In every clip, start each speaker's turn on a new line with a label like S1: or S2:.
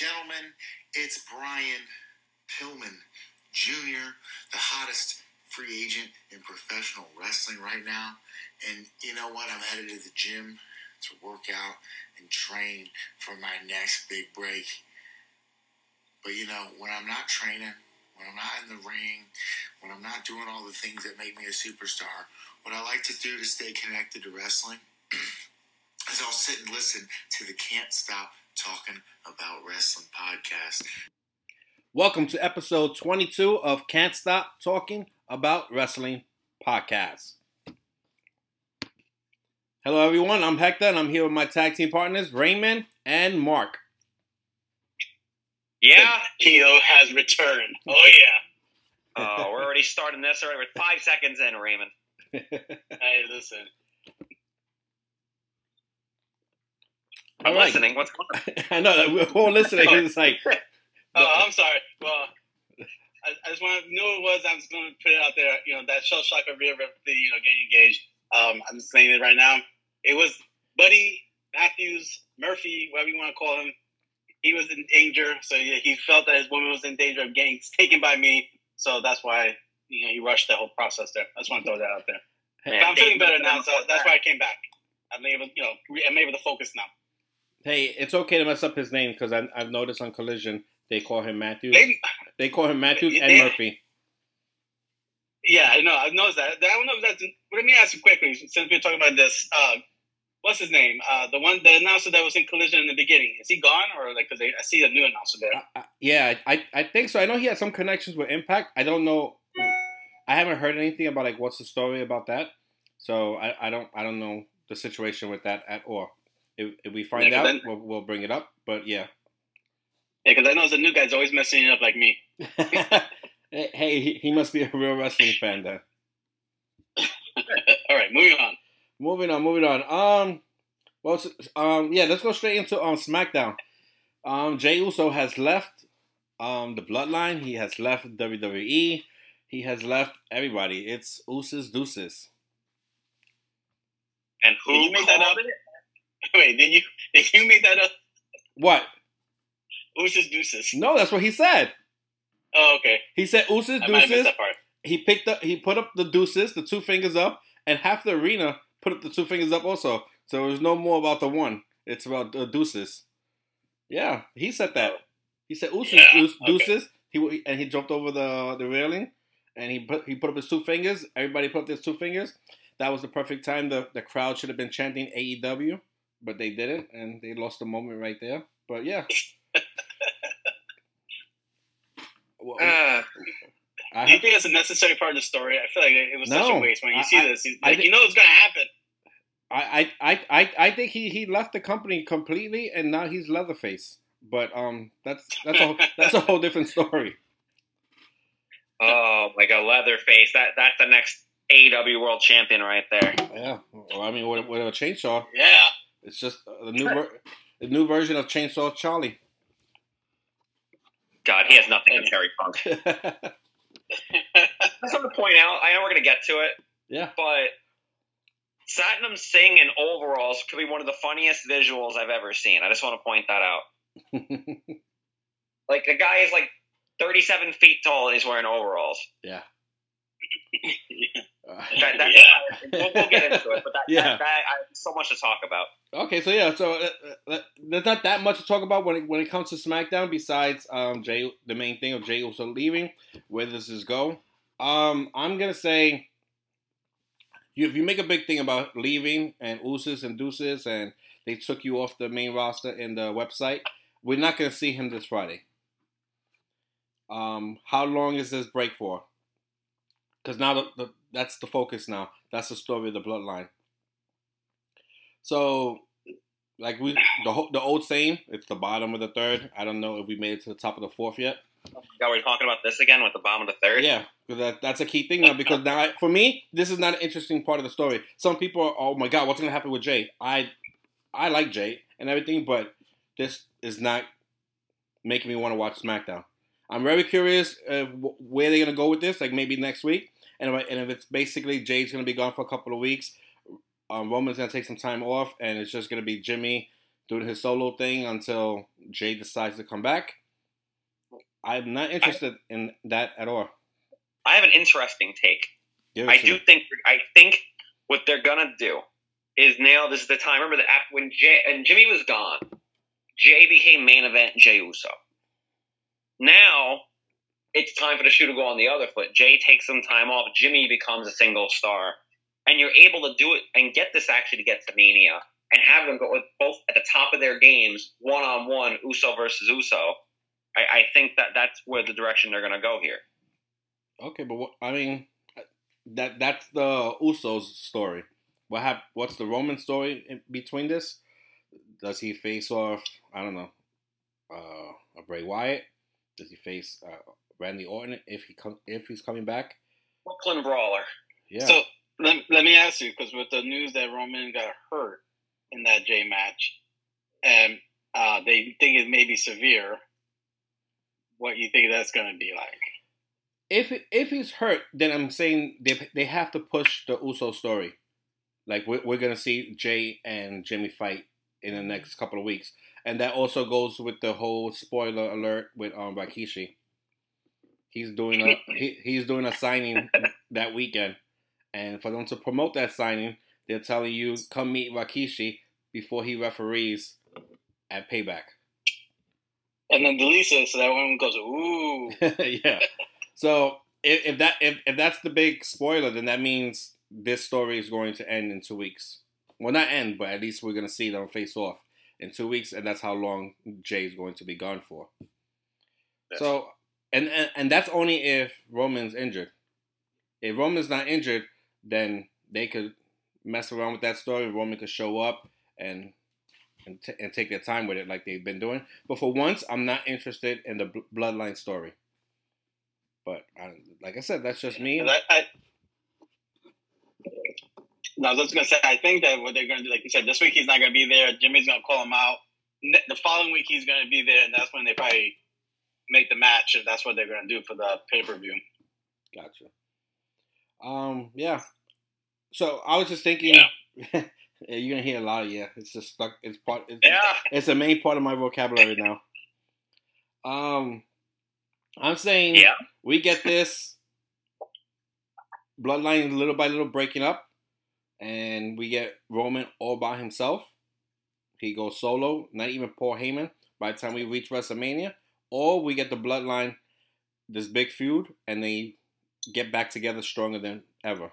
S1: gentlemen, it's Brian Pillman Jr., the hottest free agent in professional wrestling right now. And you know what? I'm headed to the gym to work out and train for my next big break. But you know, when I'm not training, when I'm not in the ring, when I'm not doing all the things that make me a superstar, what I like to do to stay connected to wrestling is I'll sit and listen to the Can't Stop Talking About Wrestling podcast.
S2: Welcome to episode 22 of Can't Stop Talking About Wrestling podcast. Hello, everyone. I'm Hector, and I'm here with my tag team partners, Raymond and Mark.
S3: Yeah,
S4: Hio has returned. Oh yeah.
S3: uh, we're already starting this already. We're five seconds in, Raymond.
S4: Hey, listen.
S3: I'm
S2: All right.
S3: listening. What's going on?
S2: I know that we're all listening. It's like,
S4: Oh, I'm sorry. Well, I, I just want to know what it was. I'm just going to put it out there. You know that shell shock of Rhea Ripley, you know, getting engaged. Um, I'm just saying it right now. It was Buddy Matthews Murphy, whatever you want to call him. He was in danger, so yeah, he felt that his woman was in danger of getting taken by me. So that's why you know he rushed the whole process there. I just want to throw that out there.
S3: Man,
S4: I'm feeling better now, so that's why I came back. I'm able, you know, I'm able to focus now.
S2: Hey, it's okay to mess up his name because I've noticed on Collision they call him Matthews.
S4: They,
S2: They call him Matthews and
S4: They-
S2: Murphy.
S4: Yeah, I know. I noticed that. I don't know if that's. Let me ask you quickly, since we're talking about this. Uh, what's his name? Uh, the one, the announcer that was in Collision in the beginning. Is he gone, or like? Because I see a new announcer there.
S2: I- yeah, I, I think so. I know he had some connections with Impact. I don't know. I haven't heard anything about like what's the story about that. So I, I don't I don't know the situation with that at all. If, if we find
S4: Yeah, 'cause
S2: out,
S4: then-
S2: we'll, we'll bring it up. But yeah.
S4: Yeah, because I know the new guy's always messing it up like me.
S2: hey, he, he must be a real wrestling fan then.
S4: All right, moving on.
S2: Moving on, moving on. Um, well, um, yeah, let's go straight into um SmackDown. Um, Jay Uso has left um the Bloodline. He has left WWE. He has left everybody. It's Usos Deuces.
S3: And who
S4: Did you make that
S3: called
S4: up?
S3: It?
S4: Wait, did you did you make that up?
S2: What?
S4: Ooses deuces.
S2: No, that's what he said.
S4: Oh, okay.
S2: He said Usos
S4: I might have
S2: Deuces.
S4: that part.
S2: He picked up. He put up the Deuces, the two fingers up, and half the arena put up the two fingers up also. So it was no more about the one. It's about the Deuces. Yeah, he said that. He said Usos
S4: Yeah,
S2: Deuce-
S4: okay.
S2: Deuces. He and he jumped over the the railing, and he put he put up his two fingers. Everybody put up their two fingers. That was the perfect time. The the crowd should have been chanting AEW, but they didn't, and they lost the moment right there. But yeah. Well,
S3: Uh,
S2: I
S4: Do you think that's a necessary part of the story? I feel like it was such a waste when you
S2: I-
S4: see this. you-
S2: I
S4: Like,
S2: thi-
S4: you know it's gonna happen.
S2: I, I, I, I, I think he, he left the company completely, and now he's Leatherface. But um, that's that's a that's a whole different story.
S3: oh like a Leatherface. That that's the next AW World Champion right there.
S2: Yeah, well, I mean, with, with a chainsaw,
S4: Yeah.
S2: It's just uh, a new ver- a new version of Chainsaw Charlie.
S3: God, he has nothing on Terry Funk. I just want to point out. I know we're gonna get to it,
S2: yeah,
S3: but Satnam Singh in overalls could be one of the funniest visuals I've ever seen. I just want to point that out. Like the guy is like 37 feet tall and he's wearing overalls.
S2: yeah. Uh,
S3: That, that,
S4: Yeah.
S3: we'll, we'll get into it, but that,
S2: Yeah.
S3: that, that I have so much to talk about.
S2: Okay, so yeah, so uh, uh, there's not that much to talk about when it, when it comes to SmackDown. Besides, um, Jay, the main thing of Jay also leaving. Where does this go? Um, I'm gonna say, if you make a big thing about leaving and Usos and Deuces, and they took you off the main roster in the website, we're not gonna see him this Friday. Um, how long is this break for? Because now the, the, that's the focus now. That's the story of the bloodline. So, like we the the old saying, it's the bottom of the third. I don't know if we made it to the top of the fourth yet.
S3: Yeah, we're talking about this again with the bottom of the third.
S2: Yeah, that, that's a key thing now. Because now, I, for me, this is not an interesting part of the story. Some people are, oh my god, what's gonna happen with Jay? I, I like Jay and everything, but this is not making me want to watch SmackDown. I'm very curious uh, where they're gonna go with this. Like maybe next week, and if, and if it's basically Jay's gonna be gone for a couple of weeks, um, Roman's gonna take some time off, and it's just gonna be Jimmy doing his solo thing until Jay decides to come back. I'm not interested I, in that at all.
S3: I have an interesting take. I do think I think what they're gonna do is now this is the time. Remember that when Jay and Jimmy was gone, Jay became main event Jay Uso. Now it's time for the shoe to go on the other foot. Jay takes some time off. Jimmy becomes a single star, and you're able to do it and get this actually to get to Mania and have them go both at the top of their games, one on one, Uso versus Uso. I, I, think that that's where the direction they're going to go here.
S2: Okay, but what, I mean, that that's the Usos story. What hap- What's the Roman story between this? Does he face off? I don't know. Uh, a Bray Wyatt? Does he face uh, Randy Orton if he com- if he's coming back?
S3: Brooklyn Brawler.
S4: Yeah. So let, let me ask you because with the news that Roman got hurt in that J match, and uh, they think it may be severe. What you think that's going to be like?
S2: If if he's hurt, then I'm saying they they have to push the Uso story. Like we're, we're gonna see Jay and Jimmy fight in the next couple of weeks, and that also goes with the whole spoiler alert with um Rikishi. He's doing a he, he's doing a signing that weekend, and for them to promote that signing, they're telling you come meet Rikishi before he referees at Payback.
S4: And then Delisa, so that one goes ooh.
S2: yeah. So if, if that if, if that's the big spoiler, then that means this story is going to end in two weeks. Well, not end, but at least we're going to see them face off in two weeks, and that's how long Jay is going to be gone for. So, and, and and that's only if Roman's injured. If Roman's not injured, then they could mess around with that story. Roman could show up and and, t- and take their time with it like they've been doing. But for once, I'm not interested in the b- bloodline story. But I, like I said, that's just me.
S4: I, I, I was just gonna say, I think that what they're gonna do, like you said, this week he's not gonna be there. Jimmy's gonna call him out. The following week he's gonna be there, and that's when they probably make the match. If that's what they're gonna do for the pay per view.
S2: Gotcha. Um. Yeah. So I was just thinking. Yeah. you're gonna hear a lot of yeah. It's just stuck. It's part. It's, yeah. It's a main part of my vocabulary now. Um. I'm saying. Yeah. We get this bloodline little by little breaking up and we get Roman all by himself. He goes solo, not even Paul Heyman by the time we reach WrestleMania. Or we get the bloodline, this big feud, and they get back together stronger than ever.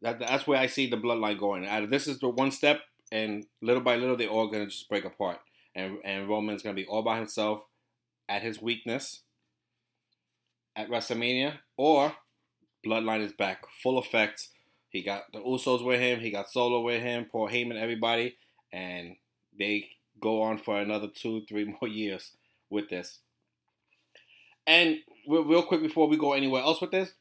S2: That, that's where I see the bloodline going. Uh, this is the one step, and little by little, they're all gonna just break apart. And and Roman's gonna be all by himself at his weakness at WrestleMania, or Bloodline is back full effect he got the Usos with him. He got Solo with him. Paul Heyman, everybody, and they go on for another two, three more years with this. And real quick before we go anywhere else with this,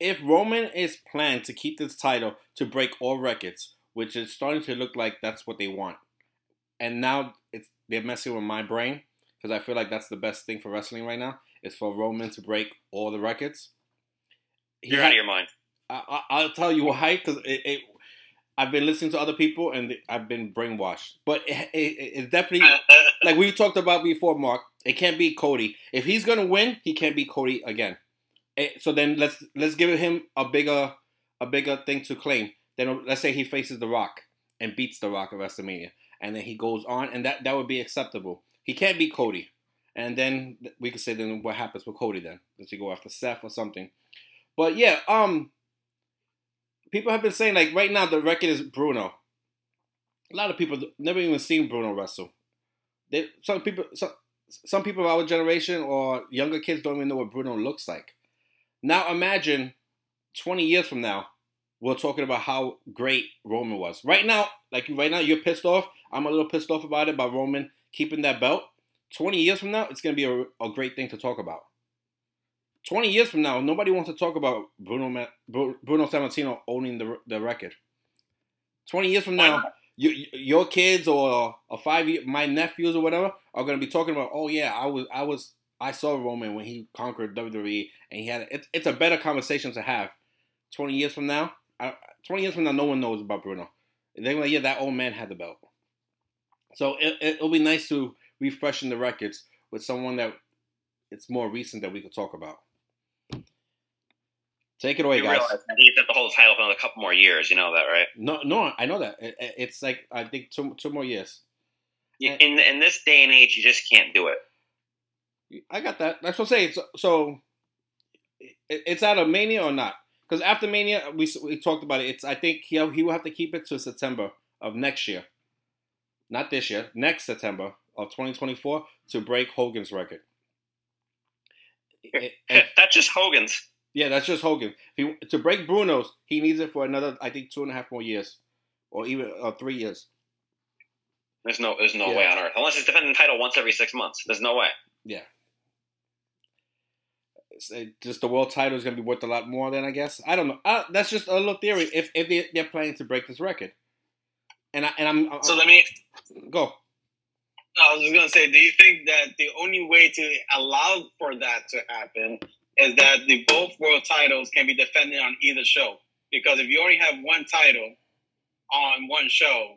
S2: if Roman is planned to keep this title to break all records, which is starting to look like that's what they want, and now it's they're messing with my brain because I feel like that's the best thing for wrestling right now is for Roman to break all the records.
S3: You're out of your mind.
S2: I, will tell you why, because it, it, I've been listening to other people and I've been brainwashed. But it, it, it's definitely like we talked about before, Mark. It can't be Cody. If he's gonna win, he can't be Cody again. so then let's let's give him a bigger a bigger thing to claim. Then let's say he faces The Rock and beats The Rock at WrestleMania, and then he goes on, and that that would be acceptable. He can't beat Cody, and then we could say then what happens with Cody then? Does he go after Seth or something? But yeah, um, people have been saying like right now the record is Bruno. A lot of people never even seen Bruno wrestle. They, some people, some, some people of our generation or younger kids don't even know what Bruno looks like. Now imagine 20 years from now, we're talking about how great Roman was. Right now, like right now, you're pissed off. I'm a little pissed off about it about Roman keeping that belt. 20 years from now, it's going to be a, a great thing to talk about. 20 years from now, nobody wants to talk about Bruno Bruno Sammartino owning the the record. 20 years from now, you, your kids or a five year, my nephews or whatever are going to be talking about, oh yeah, I was I was I saw Roman when he conquered WWE and he had it's it's a better conversation to have. 20 years from now, I, 20 years from now, no one knows about Bruno. They're like, yeah, that old man had the belt. So it, will be nice to refreshen the records with someone that it's more recent that we could talk about. Take it away,
S3: you
S2: guys.
S3: He's got the whole title for another couple more years. You know that, right?
S2: No, no, I know that. It, it's like I think two two more years.
S3: In in this day and age, you just can't do it.
S2: I got that. That's what I'm saying. So, so it's out of Mania or not? Because after Mania, we we talked about it. It's I think he he will have to keep it to September of next year, not this year. Next September of 2024 to break Hogan's record.
S3: It, That's just Hogan's.
S2: Yeah, that's just Hogan. He, to break Bruno's, he needs it for another, I think, two and a half more years, or even or three years.
S3: There's no, there's no yeah. way on earth unless he's defending the title once every six months. There's no way.
S2: Yeah. Uh, just the world title is going to be worth a lot more than I guess. I don't know. Uh, that's just a little theory. If if they, they're planning to break this record, and I and I'm, I'm
S4: so let me
S2: go.
S4: I was just gonna say, do you think that the only way to allow for that to happen is that the both world titles can be defended on either show. Because if you only have one title on one show,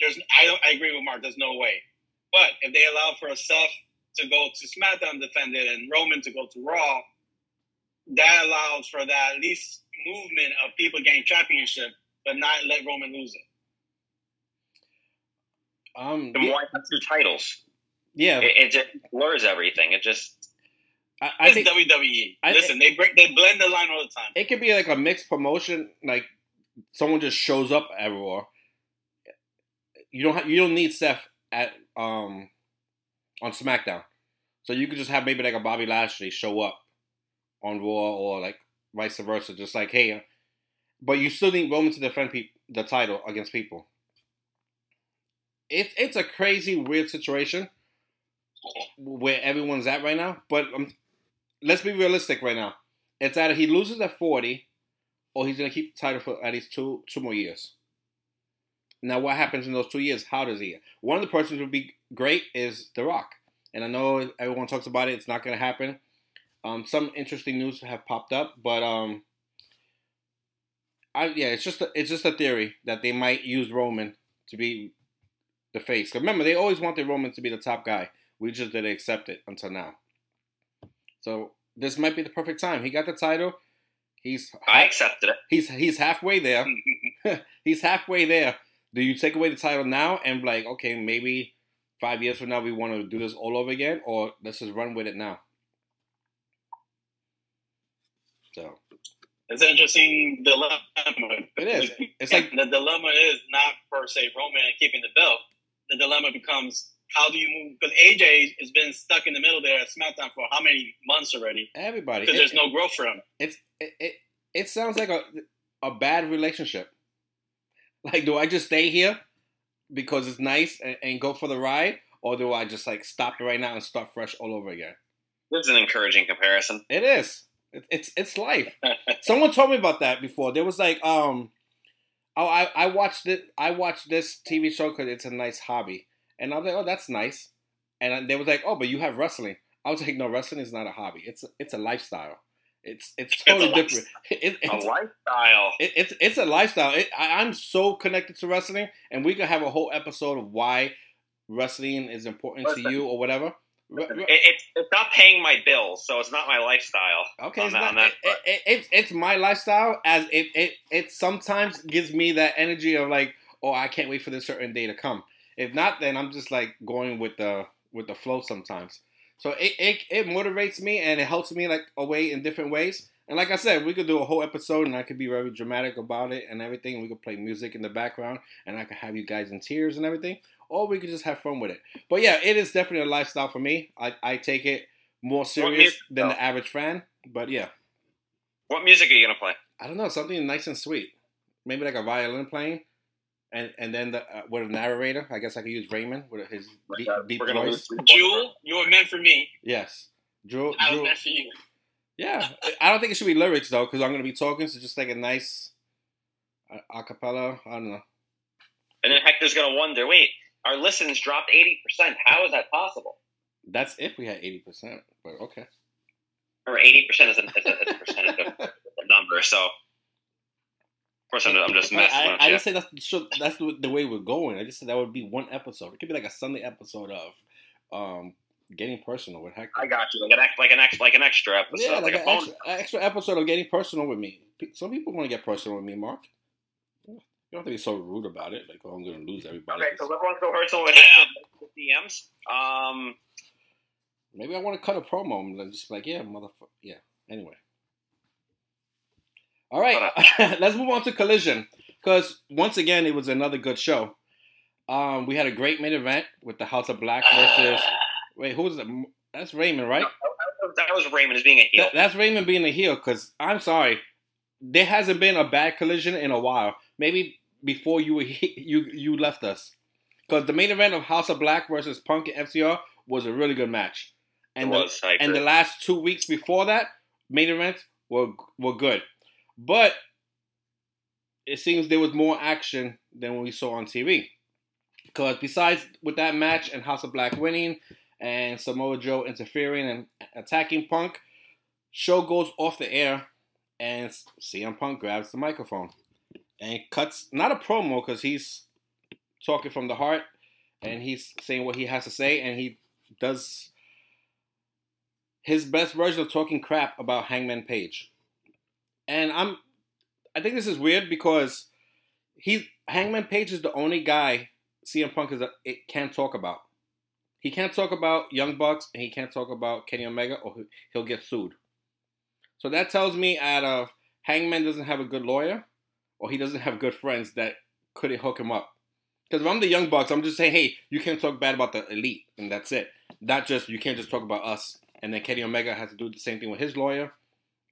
S4: there's I don't I agree with Mark. There's no way. But if they allow for a Seth to go to SmackDown defend it and Roman to go to Raw, that allows for that at least movement of people getting championship, but not let Roman lose it.
S2: Um,
S3: the more yeah. two titles,
S2: yeah,
S3: it, it just blurs everything. It just
S4: I, I think WWE. I, Listen, they break, they blend the line all the time.
S2: It could be like a mixed promotion, like someone just shows up at Raw. You don't have, you don't need Seth at um on SmackDown, so you could just have maybe like a Bobby Lashley show up on Raw or like vice versa, just like hey, but you still need Roman to defend pe- the title against people. It's it's a crazy weird situation where everyone's at right now, but um, let's be realistic right now. It's either he loses at 40 or he's going to keep the title for at least two two more years. Now, what happens in those two years? How does he? One of the persons would be great is The Rock, and I know everyone talks about it. It's not going to happen. Um, some interesting news have popped up, but um, I yeah, it's just a, it's just a theory that they might use Roman to be the face. Remember, they always wanted Roman to be the top guy. We just didn't accept it until now. So this might be the perfect time. He got the title. He's
S3: I accepted it.
S2: He's he's halfway there. he's halfway there. Do you take away the title now and like, okay, maybe five years from now we want to do this all over again, or let's just run with it now? So
S4: it's an interesting dilemma.
S2: It is. It's like
S4: the dilemma is not per se Roman keeping the belt. The dilemma becomes how do you move? Because AJ has been stuck in the middle there at SmackDown for how many months already?
S2: Everybody,
S4: because there's no growth for him.
S2: It's it, it, it sounds like a a bad relationship. Like, do I just stay here because it's nice and, and go for the ride, or do I just like stop it right now and start fresh all over again?
S3: This is an encouraging comparison.
S2: It is. It, it's it's life. Someone told me about that before. There was like um, oh I I watched it. I watched this TV show because it's a nice hobby and I was like, oh, that's nice. And they was like, oh, but you have wrestling. I was like, no, wrestling is not a hobby. It's a, it's a lifestyle. It's it's totally it's different.
S3: It, it's, a lifestyle.
S2: It, it's it's a lifestyle. It, I, I'm so connected to wrestling, and we could have a whole episode of why wrestling is important Listen, to you or whatever.
S3: It, it's it's not paying my bills, so it's not my lifestyle.
S2: Okay, it's, that, not, it, it, it's my lifestyle. As it, it it sometimes gives me that energy of like, oh, I can't wait for this certain day to come. If not, then I'm just like going with the with the flow sometimes. So it, it it motivates me and it helps me like away in different ways. And like I said, we could do a whole episode and I could be very dramatic about it and everything. We could play music in the background and I could have you guys in tears and everything. Or we could just have fun with it. But yeah, it is definitely a lifestyle for me. I, I take it more serious than the average fan. But yeah.
S3: What music are you gonna play?
S2: I don't know, something nice and sweet. Maybe like a violin playing and and then the, uh, with a narrator, I guess I could use Raymond with his deep, deep voice.
S4: Jewel, you were meant for me.
S2: Yes, Jewel.
S4: I
S2: was
S4: meant for you.
S2: Yeah, I don't think it should be lyrics though, because I'm going to be talking, so just like a nice a acapella. I don't know.
S3: And then Hector's going to wonder, wait, our listens dropped eighty percent. How is that possible?
S2: That's if we had eighty percent, but okay.
S3: Or eighty percent is a, is a, is a percentage of the number, so Of course, I'm, just messing
S2: I, I,
S3: you.
S2: didn't say that's the, that's the, the way we're going. I just said that would be one episode. It could be like a Sunday episode of um, getting personal with Hector.
S3: I got you. Like an ex, like an ex, like an extra episode,
S2: yeah,
S3: like,
S2: like,
S3: a
S2: extra, extra episode of getting personal with me. Some people want to get personal with me, Mark. You don't have to be so rude about it. Like, oh, I'm going to lose everybody.
S3: Okay, so
S2: 'cause
S3: everyone's go personal with Hector DMs. Um,
S2: Maybe I want to cut a promo and just be like, yeah, motherfucker. Yeah. Anyway. All right, let's move on to Collision because once again it was another good show. Um, we had a great main event with the House of Black versus. Wait, who was it? That's Raymond, right?
S3: that was Raymond as being a heel.
S2: That- that's Raymond being a heel because I'm sorry, there hasn't been a bad collision in a while. Maybe before you were you you left us because the main event of House of Black versus Punk and FTR was a really good match, and the, and the last two weeks before that main events were were good, but it seems there was more action than what we saw on TV. Because besides with that match and House of Black winning and Samoa Joe interfering and attacking Punk, show goes off the air and CM Punk grabs the microphone and cuts not a promo because he's talking from the heart and he's saying what he has to say and he does his best version of talking crap about Hangman Page. And I'm I think this is weird because he Hangman Page is the only guy CM Punk is a, it can't talk about. He can't talk about Young Bucks and he can't talk about Kenny Omega or he- he'll get sued. So that tells me out of Hangman doesn't have a good lawyer or he doesn't have good friends that couldn't hook him up. Because if I'm the Young Bucks, I'm just saying, hey, you can't talk bad about the elite, and that's it. Not just you can't just talk about us. And then Kenny Omega has to do the same thing with his lawyer,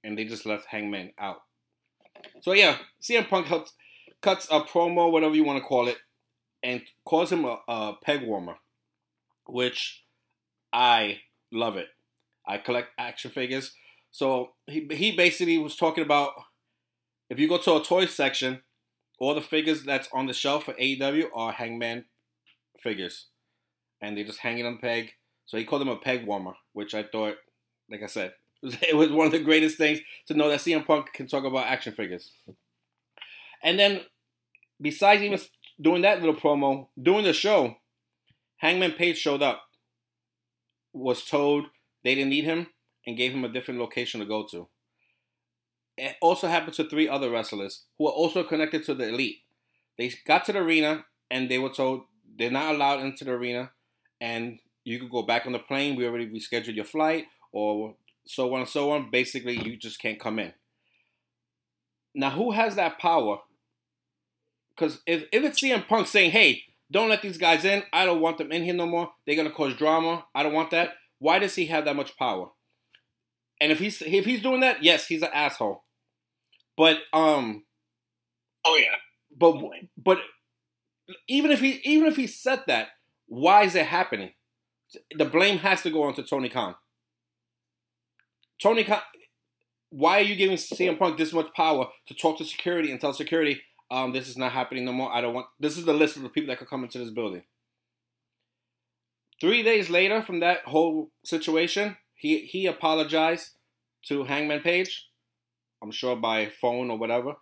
S2: and they just left Hangman out. So yeah, CM Punk cuts, cuts a promo, whatever you want to call it, and calls him a, a peg warmer, which I love it. I collect action figures, so he he basically was talking about if you go to a toy section, all the figures that's on the shelf for AEW are Hangman figures, and they just hang it on peg. So he called him a peg warmer, which I thought, like I said, it was one of the greatest things to know that CM Punk can talk about action figures. And then, besides even doing that little promo, during the show, Hangman Page showed up, was told they didn't need him, and gave him a different location to go to. It also happened to three other wrestlers who are also connected to the elite. They got to the arena and they were told they're not allowed into the arena and you could go back on the plane. We already rescheduled your flight or so on and so on. Basically, you just can't come in. Now, who has that power? Because if, if it's CM Punk saying, hey, don't let these guys in, I don't want them in here no more, they're going to cause drama, I don't want that, why does he have that much power? And if he's if he's doing that, yes, he's an asshole. But um,
S4: Oh yeah.
S2: but but even if he even if he said that, why is it happening? The blame has to go on to Tony Khan. Tony Khan, why are you giving CM Punk this much power to talk to security and tell security, um, this is not happening no more. I don't want. This is the list of the people that could come into this building. Three days later, from that whole situation, he he apologized to Hangman Page. I'm sure by phone or whatever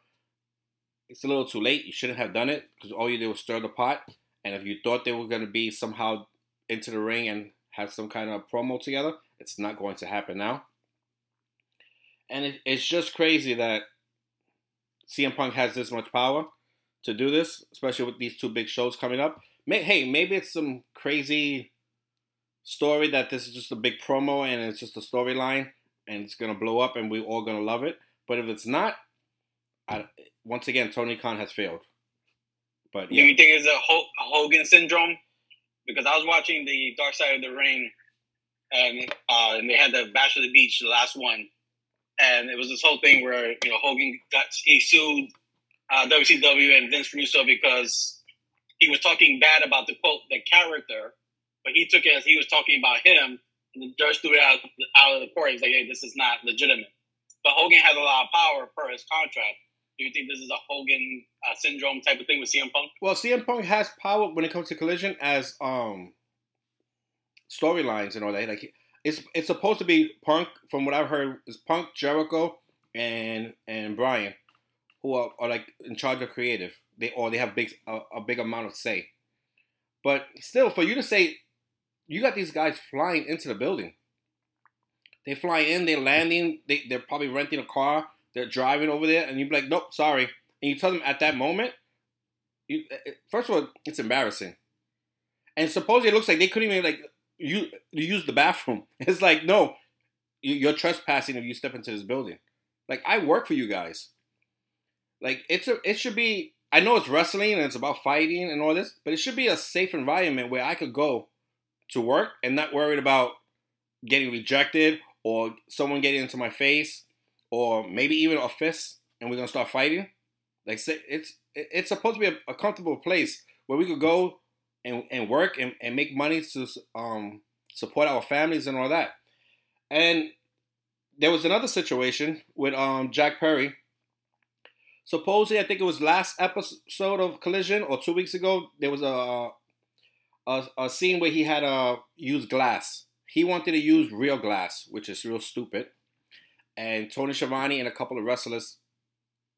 S2: it's a little too late. You shouldn't have done it because all you did was stir the pot. And if you thought they were going to be somehow into the ring and have some kind of promo together, it's not going to happen now. And it, it's just crazy that CM Punk has this much power to do this, especially with these two big shows coming up. May, hey, maybe it's some crazy story that this is just a big promo and it's just a storyline and it's going to blow up and we're all going to love it. But if it's not, I, once again, Tony Khan has failed. But
S4: Do you think it's a Hogan syndrome? Because I was watching the Dark Side of the Ring, and uh, and they had the Bash of the Beach, the last one, and it was this whole thing where you know Hogan got he sued uh, WCW and Vince Russo because he was talking bad about the quote the character, but he took it as he was talking about him, and the judge threw it out out of the court. He's like, "Hey, this is not legitimate." But Hogan has a lot of power per his contract. Do you think this is a Hogan uh, syndrome type of thing with CM Punk?
S2: well, CM Punk has power when it comes to Collision as um storylines and all that. Like it's it's supposed to be Punk, from what I've heard, is Punk, Jericho, and and Brian, who are, are like in charge of creative. They or they have big a, a big amount of say. But still, for you to say you got these guys flying into the building. They fly in, they're landing, they, they're probably renting a car, they're driving over there, and you be like, nope, sorry. And you tell them at that moment, you, eh, eh, first of all, it's embarrassing. And suppose it looks like they couldn't even like you, you use the bathroom. It's like, no, you're trespassing if you step into this building. Like I work for you guys. Like it's a, it should be. I know it's wrestling and it's about fighting and all this, but it should be a safe environment where I could go to work and not worried about getting rejected or someone getting into my face or maybe even a fist and we're gonna start fighting. Like it's it's supposed to be a, a comfortable place where we could go and, and work and, and make money to um, support our families and all that. And there was another situation with um, Jack Perry. Supposedly, I think it was last episode of Collision or two weeks ago. There was a a, a scene where he had to uh, use glass. He wanted to use real glass, which is real stupid. And Tony Schiavone and a couple of wrestlers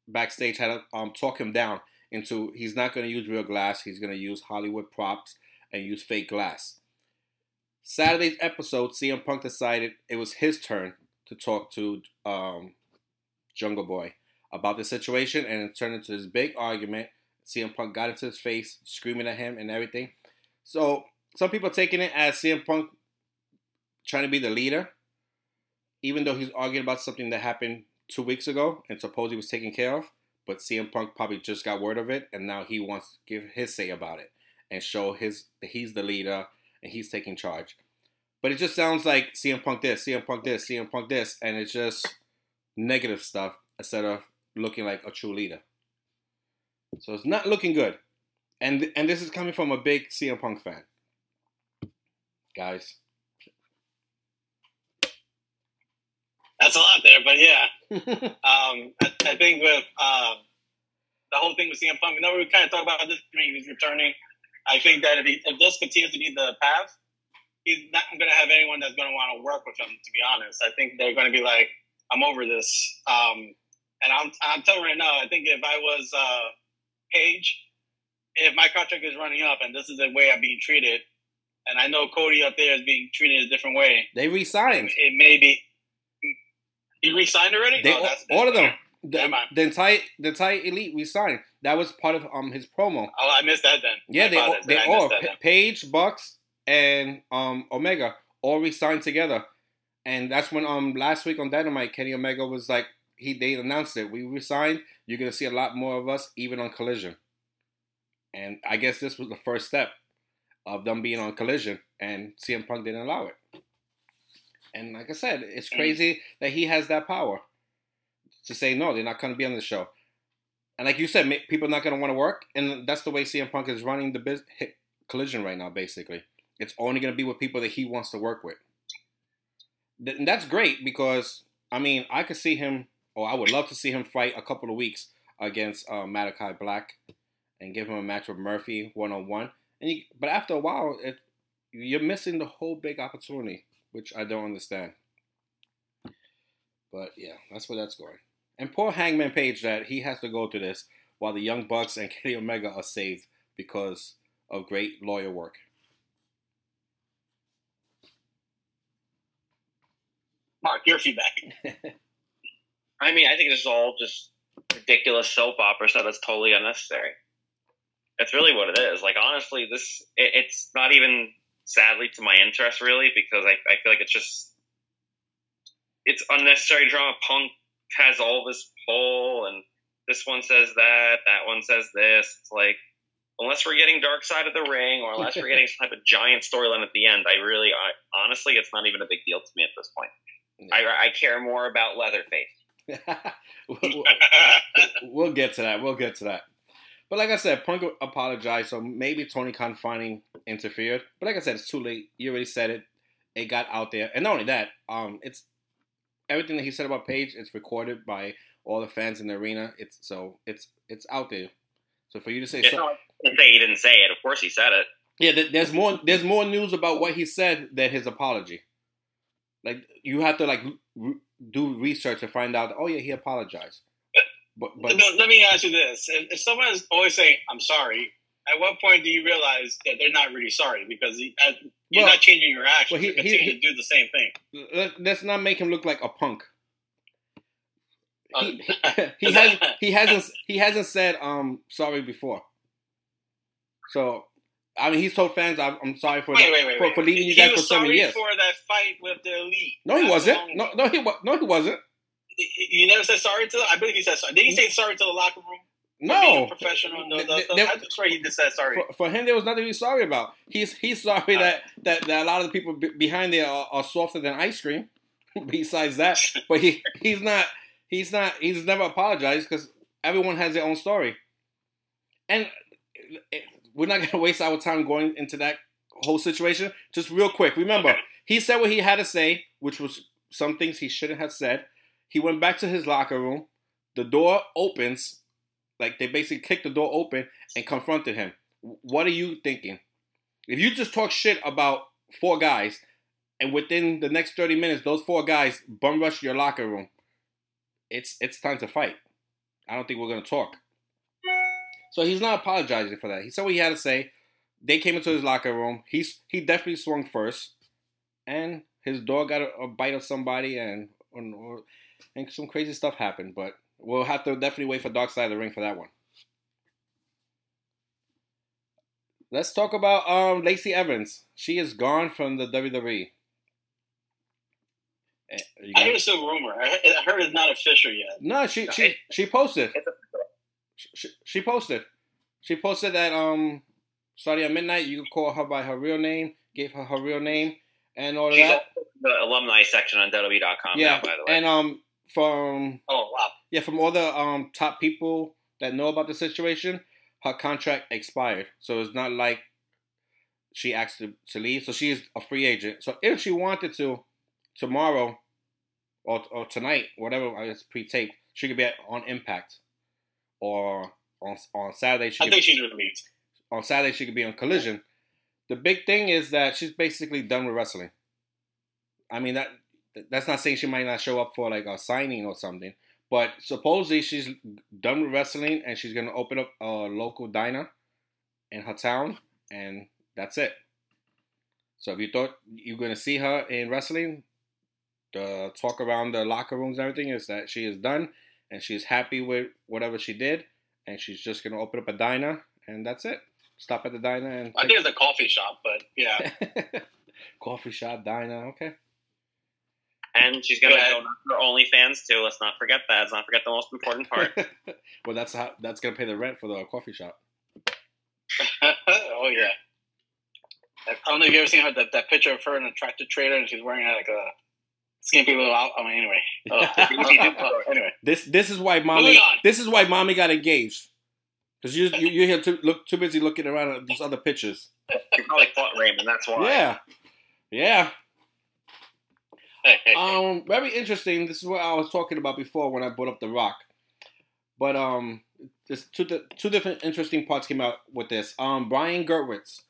S2: backstage had to um, talk him down into he's not going to use real glass. He's going to use Hollywood props and use fake glass. Saturday's episode, CM Punk decided it was his turn to talk to um, Jungle Boy about the situation, and it turned into this big argument. CM Punk got into his face, screaming at him and everything. So some people taking it as CM Punk trying to be the leader, even though he's arguing about something that happened two weeks ago and supposedly was taken care of. But CM Punk probably just got word of it, and now he wants to give his say about it and show his that he's the leader and he's taking charge. But it just sounds like CM Punk this, CM Punk this, CM Punk this, and it's just negative stuff instead of looking like a true leader. So it's not looking good. And and this is coming from a big CM Punk fan. Guys.
S4: That's a lot there, but yeah. um, I, I, think with um, the whole thing with CM Punk, know we kind of talked about this when he's returning. I think that if, he, if this continues to be the path, he's not going to have anyone that's going to want to work with him. To be honest, I think they're going to be like, "I'm over this." Um, and I'm I'm telling you right now, I think if I was uh, Page, if my contract is running up and this is the way I'm being treated, and I know Cody up there is being treated a different way,
S2: they resigned.
S4: It, it may be. He resigned already.
S2: They, oh, that's, all of them. The, the, entire the entire elite resigned. That was part of um his promo.
S4: Oh, I missed that then.
S2: Yeah, they all, they all Page, Bucks, and um Omega all resigned together, and that's when um last week on Dynamite, Kenny Omega was like he they announced it. We resigned. You're gonna see a lot more of us, even on Collision. And I guess this was the first step of them being on Collision, and CM Punk didn't allow it. And like I said, it's crazy that he has that power to say no, they're not going to be on the show. And like you said, people are not going to want to work, and that's the way CM Punk is running the business, Collision right now. Basically, it's only going to be with people that he wants to work with. And that's great because I mean, I could see him, or I would love to see him fight a couple of weeks against uh, Malakai Black and give him a match with Murphy one on one. And you, but after a while, it, you're missing the whole big opportunity, which I don't understand. But yeah, that's where that's going. And poor Hangman Page that he has to go through this while the Young Bucks and Kenny Omega are saved because of great lawyer work.
S4: Mark, your feedback.
S3: I mean, I think this is all just ridiculous soap opera stuff that's totally unnecessary. That's really what it is. Like, honestly, this it, it's not even sadly to my interest really because I, I feel like it's just it's unnecessary drama. Punk has all this pull, and this one says that, that one says this. It's like unless we're getting Dark Side of the Ring, or unless we're getting some type of giant storyline at the end, I really, I, honestly, it's not even a big deal to me at this point. I, I care more about Leatherface.
S2: we'll, we'll, get to that. We'll get to that. But like I said, Punk apologized, so maybe Tony Khan finding interfered. But like I said, it's too late. You already said it. It got out there, and not only that, um, it's everything that he said about Page. It's recorded by all the fans in the arena. It's so it's it's out there. So for you to say,
S3: yeah, so, say he didn't say it. Of course, he said it.
S2: Yeah, there's more. There's more news about what he said than his apology. Like you have to like re- do research to find out. Oh yeah, he apologized. But, but
S4: let me ask you this: if, if someone is always saying "I'm sorry," at what point do you realize that they're not really sorry because he, you're well, not changing your actions? Well, he, you're continuing he, to do the same thing.
S2: Let's not make him look like a punk. He, uh, he, has he hasn't he hasn't said um sorry before. So I mean, he's told fans, "I'm, I'm sorry for
S4: wait, wait, wait,
S2: for, for leaving you guys for seven years."
S4: For that fight with the elite.
S2: No, he wasn't. No, no, he no, he wasn't.
S4: You never said sorry to. I believe he said sorry. Did he say sorry to the locker room?
S2: No,
S4: professional. No, no, no, I'm sure he just said sorry.
S2: For, for, him, there was nothing to be sorry about. He's he's sorry uh, that, that, that a lot of the people behind there are, are softer than ice cream. Besides that, but he he's not he's not he's never apologized because everyone has their own story, and we're not gonna waste our time going into that whole situation. Just real quick, remember he said what he had to say, which was some things he shouldn't have said. He went back to his locker room. The door opens, like they basically kicked the door open and confronted him. What are you thinking? If you just talk shit about four guys, and within the next 30 minutes, those four guys bum rush your locker room, it's it's time to fight. I don't think we're gonna talk. So he's not apologizing for that. He said what he had to say. They came into his locker room. He's he definitely swung first, and his dog got a, a bite of somebody, and or, and some crazy stuff happened. But we'll have to definitely wait for Dark Side of the Ring for that one. Let's talk about um, Lacey Evans. She is gone from the WWE.
S4: Eh, I hear it's a rumor. I heard it's not official yet.
S2: No, she she she posted. She, she posted. She posted that um starting at midnight. You could call her by her real name. Gave her her real name and all She's that.
S3: The alumni section on WWE.com.
S2: Yeah,
S3: now, by the way.
S2: and um from
S4: oh wow
S2: yeah from all the um top people that know about the situation, her contract expired. So it's not like she asked to, to leave. So she is a free agent. So if she wanted to, tomorrow or, or tonight, whatever it's pre-taped, she could be on Impact or on on Saturday
S4: she. I think she's released.
S2: On Saturday she could be on Collision. The big thing is that she's basically done with wrestling. I mean that that's not saying she might not show up for like a signing or something, but supposedly she's done with wrestling and she's gonna open up a local diner in her town, and that's it. So if you thought you're gonna see her in wrestling, the talk around the locker rooms and everything is that she is done and she's happy with whatever she did, and she's just gonna open up a diner, and that's it. Stop at the diner and.
S4: I think it's a coffee shop, but yeah.
S2: coffee shop, diner, okay.
S3: And she's gonna go for OnlyFans too. Let's not forget that. Let's not forget the most important part.
S2: well, that's how that's gonna pay the rent for the coffee shop.
S4: oh yeah. I don't know if you ever seen her that, that picture of her in a tractor trailer and she's wearing like a skimpy little out. I mean, anyway. Oh, anyway.
S2: This this is why mommy. This is why mommy got engaged. Because you you you're here too look too busy looking around at these other pictures.
S3: You probably fought Raymond. That's why.
S2: Yeah, yeah. um, very interesting. This is what I was talking about before when I brought up The Rock. But um, there's two two different interesting parts came out with this. Um, Brian Gewirtz,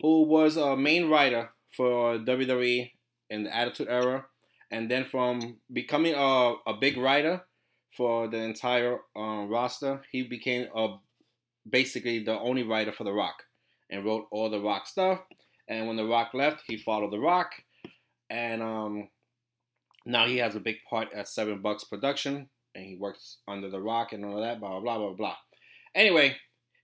S2: who was a main writer for WWE in the Attitude Era, and then from becoming a, a big writer for the entire um, roster, he became a basically the only writer for The Rock and wrote all The Rock stuff. And when The Rock left, he followed The Rock, and um, now he has a big part at Seven Bucks Production, and he works under The Rock and all that. Blah blah blah blah. Anyway,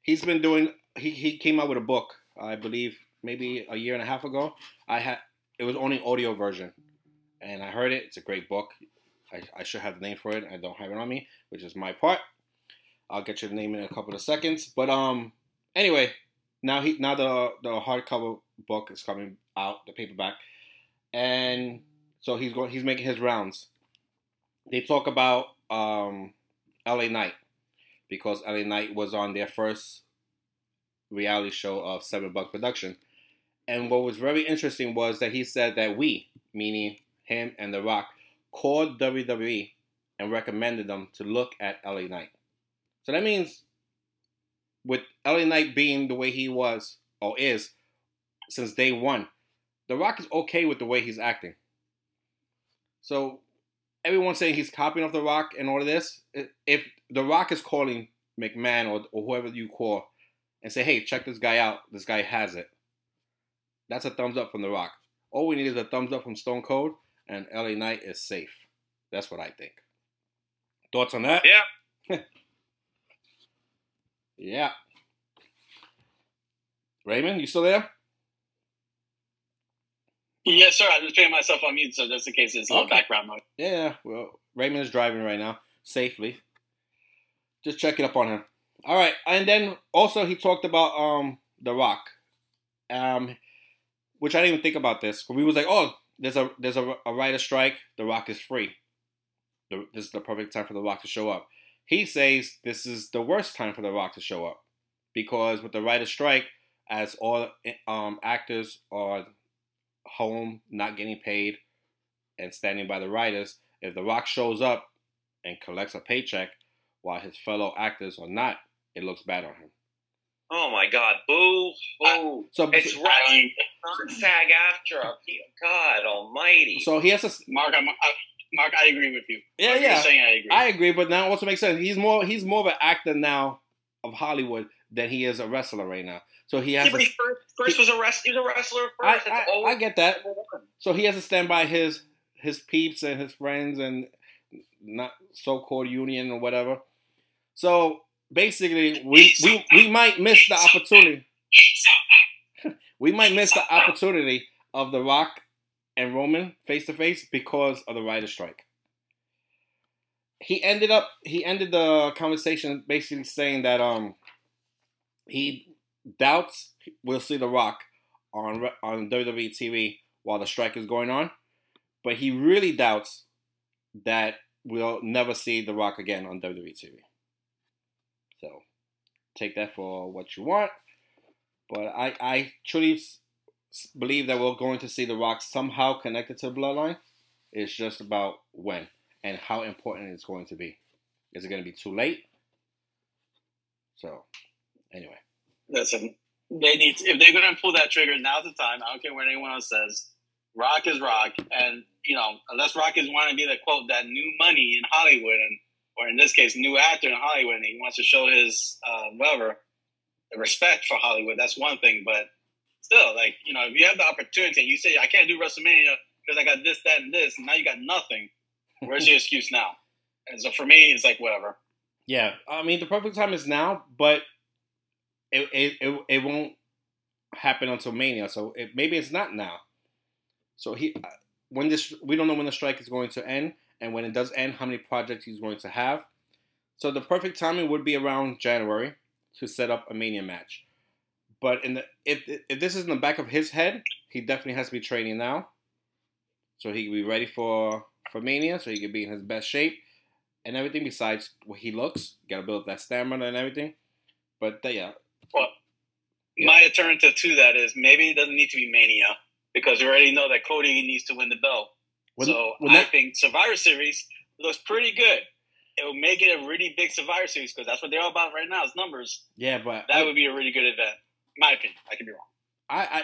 S2: he's been doing. He he came out with a book, I believe, maybe a year and a half ago. I had it was only audio version, and I heard it. It's a great book. I, I should have the name for it. I don't have it on me, which is my part. I'll get you the name in a couple of seconds. But um, anyway, now he now the the hardcover book is coming out, the paperback, and so he's going. He's making his rounds. They talk about um, L.A. Knight because L.A. Knight was on their first reality show of Seven Bucks Production. And what was very interesting was that he said that we, meaning him and The Rock, called WWE and recommended them to look at LA Knight. So that means with LA Knight being the way he was or is since day one, The Rock is okay with the way he's acting. So everyone's saying he's copying off The Rock and all of this. If The Rock is calling McMahon or, or whoever you call and say, hey, check this guy out, this guy has it, that's a thumbs up from The Rock. All we need is a thumbs up from Stone Cold, and LA Knight is safe. That's what I think. Thoughts on that?
S3: Yeah.
S2: yeah. Raymond, you still there?
S4: Yes, sir. I'm just putting myself on mute, so just in case it's a little background noise.
S2: Yeah, well, Raymond is driving right now safely. Just check it up on him. All right, and then also he talked about um The Rock, um, which I didn't even think about this. We was like, oh, there's a there's a, a writer strike. The Rock is free. The, this is the perfect time for The Rock to show up. He says this is the worst time for The Rock to show up because with the writer strike, as all um, actors are home, not getting paid, and standing by the writers, if The Rock shows up and collects a paycheck while his fellow actors are not, it looks bad on him.
S3: Oh my God! Boo! Boo! So it's right. Not SAG after. God Almighty!
S2: So he has to.
S4: Mark, I'm, I, Mark, I agree with you.
S2: Yeah,
S4: Mark,
S2: yeah.
S4: Saying I agree.
S2: I agree, but now also makes sense. He's more. He's more of an actor now of Hollywood than he is a wrestler right now. So he has.
S3: Yeah,
S2: to,
S3: first, first he, was a wrestler. He was a wrestler first.
S2: I, I, I get that. So he has to stand by his his peeps and his friends and not so-called union or whatever. So basically, we we, we might miss the opportunity. we might miss the opportunity of The Rock and Roman face to face because of the writer strike. He ended up he ended the conversation basically saying that um he doubts we'll see The Rock on on WWE TV while the strike is going on, but he really doubts that we'll never see The Rock again on WWE TV. So take that for what you want. But I, I truly believe that we're going to see The Rock somehow connected to Bloodline. It's just about when and how important it's going to be. Is it going to be too late? So, anyway.
S4: Listen, they need to, if they're going to pull that trigger, now's the time. I don't care what anyone else says. Rock is Rock, and you know, unless Rock is wanting to be the quote that new money in Hollywood, and or in this case, new actor in Hollywood, and he wants to show his uh, whatever the respect for Hollywood. That's one thing, but still, like you know, if you have the opportunity, you say I can't do WrestleMania because I got this, that, and this, and now you got nothing. Where's your excuse now? And so for me, it's like whatever.
S2: Yeah, I mean the perfect time is now, but it it it, it won't happen until Mania. So it, maybe it's not now. So he uh, when this we don't know when the strike is going to end, and when it does end, how many projects he's going to have. So the perfect timing would be around January to set up a Mania match. But in the if if this is in the back of his head, he definitely has to be training now, so he can be ready for for Mania, so he can be in his best shape and everything. Besides what he looks, got to build up that stamina and everything. But uh, yeah.
S4: Well, yeah. my alternative to that is maybe it doesn't need to be Mania because we already know that Cody needs to win the belt. When, so when I that, think Survivor Series looks pretty good it will make it a really big Survivor Series because that's what they're all about right now is numbers.
S2: Yeah, but
S4: that I, would be a really good event my opinion. I could be wrong.
S2: I, I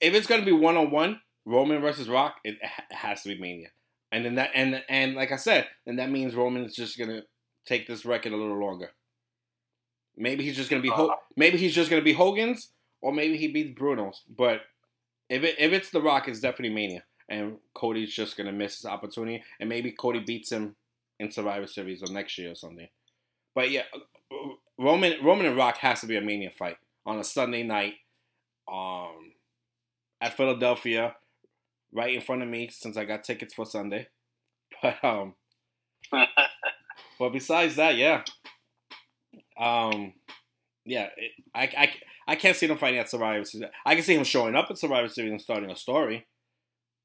S2: if it's gonna be one on one, Roman versus Rock, it, it has to be Mania. And then that and and like I said, then that means Roman is just gonna take this record a little longer. Maybe he's just gonna be Ho- uh, maybe he's just gonna be Hogan's, or maybe he beats Bruno's. But if it if it's The Rock, it's definitely Mania, and Cody's just gonna miss his opportunity, and maybe Cody beats him in Survivor Series or next year or something. But yeah, Roman Roman and Rock has to be a Mania fight on a Sunday night um, at Philadelphia, right in front of me since I got tickets for Sunday. But um, but besides that, yeah, um, yeah, it, I, I, I can't see them fighting at Survivor Series. I can see him showing up at Survivor Series and starting a story,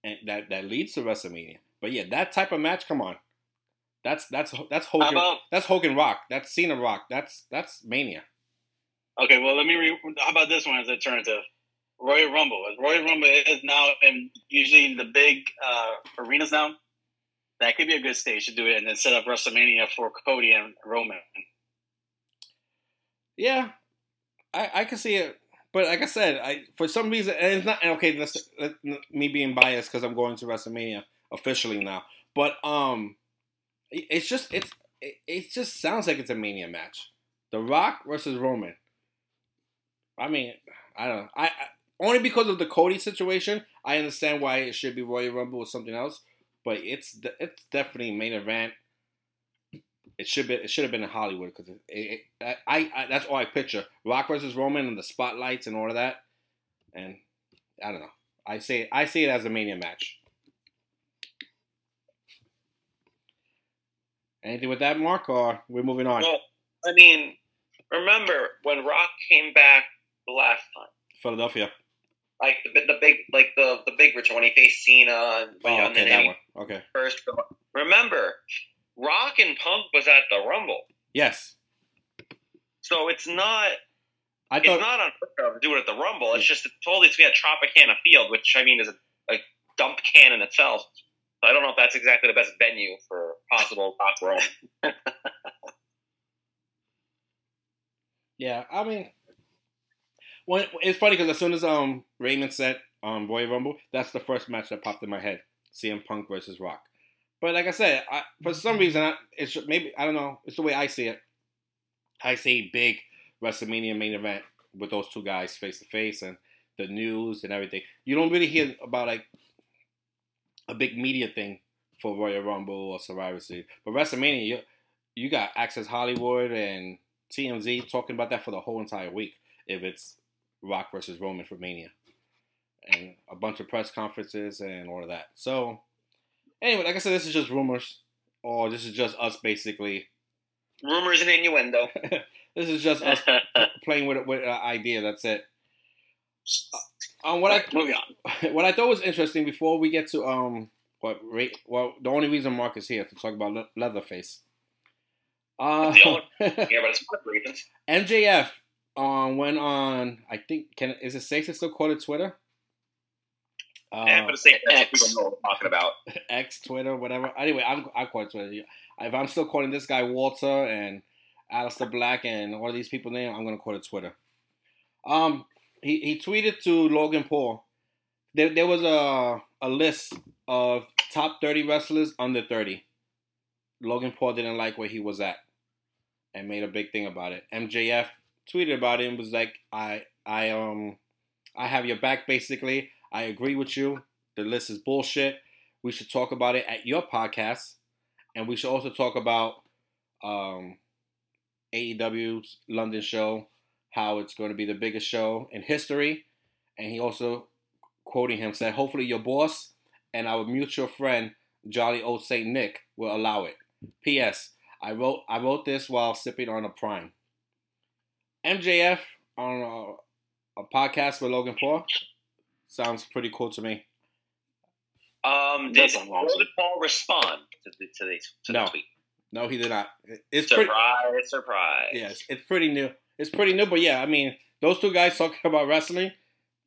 S2: and that that leads to WrestleMania. But yeah, that type of match, come on, that's that's that's Hogan. About, that's Hogan Rock. That's Cena Rock. That's that's Mania.
S4: Okay, well, let me. Re- how about this one as an alternative? Royal Rumble. As Royal Rumble is now, and usually in the big uh, arenas now, that could be a good stage to do it, and then set up WrestleMania for Cody and Roman.
S2: Yeah, I I can see it, but like I said, I for some reason, and it's not okay. Let's, me being biased because I'm going to WrestleMania officially now, But um, it's just it's it, it just sounds like it's a Mania match. The Rock versus Roman. I mean, I don't. I, I only because of the Cody situation, I understand why it should be Royal Rumble or something else. But it's it's definitely main event. It should be it should have been in Hollywood because I, I, that's all I picture Rock versus Roman and the spotlights and all of that, and I don't know. I say I see it as a Mania match. Anything with that, Mark, or we're moving on?
S3: Well, I mean, remember when Rock came back the last time?
S2: Philadelphia.
S3: Like the, the big, like the the big return when he faced Cena. And,
S2: oh, okay, that one. Okay.
S3: First, remember, Rock and Punk was at the Rumble.
S2: Yes.
S3: So it's not. I thought, it's not unheard of to do it at the Rumble. It's just it's totally to be at Tropicana Field, which I mean is a, a dump can in itself. I don't know if that's exactly the best venue for possible Rock Roll.
S2: yeah, I mean, when it's funny because as soon as um Raymond said um Royal Rumble, that's the first match that popped in my head: CM Punk versus Rock. But like I said, I, for some mm-hmm. reason, I, it's maybe I don't know. It's the way I see it. I see big WrestleMania main event with those two guys face to face and the news and everything. You don't really hear about like a big media thing for Royal Rumble or Survivor Series. But WrestleMania, you, you got Access Hollywood and TMZ talking about that for the whole entire week. If it's Rock versus Roman for Mania, and a bunch of press conferences and all of that. So, anyway, like I said, this is just rumors, or this is just us basically.
S3: Rumors and innuendo.
S2: this is just us playing with with an idea. That's it. Uh, um, what I moving on. What I thought was interesting before we get to um what well the only reason Mark is here to talk about Leatherface. Uh, yeah, but it's reasons. MJF um went on I think can is it safe to still call it Twitter?
S3: Uh, but it's safe X. people know what we're talking about.
S2: X Twitter, whatever. Anyway, I'm I it Twitter. If I'm still calling this guy Walter and Aleister Black and all these people name, I'm gonna call it Twitter. Um, he, he tweeted to Logan Paul. There, there was a a list of top 30 wrestlers under 30. Logan Paul didn't like where he was at and made a big thing about it. MJF tweeted about it and was like, I I um I have your back basically. I agree with you. The list is bullshit. We should talk about it at your podcast. And we should also talk about um AEW's London show how it's going to be the biggest show in history. And he also, quoting him, said, Hopefully your boss and our mutual friend, Jolly Old Saint Nick, will allow it. P.S. I wrote I wrote this while sipping on a prime. MJF on a, a podcast with Logan Paul sounds pretty cool to me.
S3: Um, did Logan Paul respond to the, to the, to
S2: no.
S3: the tweet?
S2: No, he did not. It's
S3: surprise,
S2: pretty,
S3: surprise.
S2: Yes, it's pretty new it's pretty new. But yeah, I mean, those two guys talking about wrestling,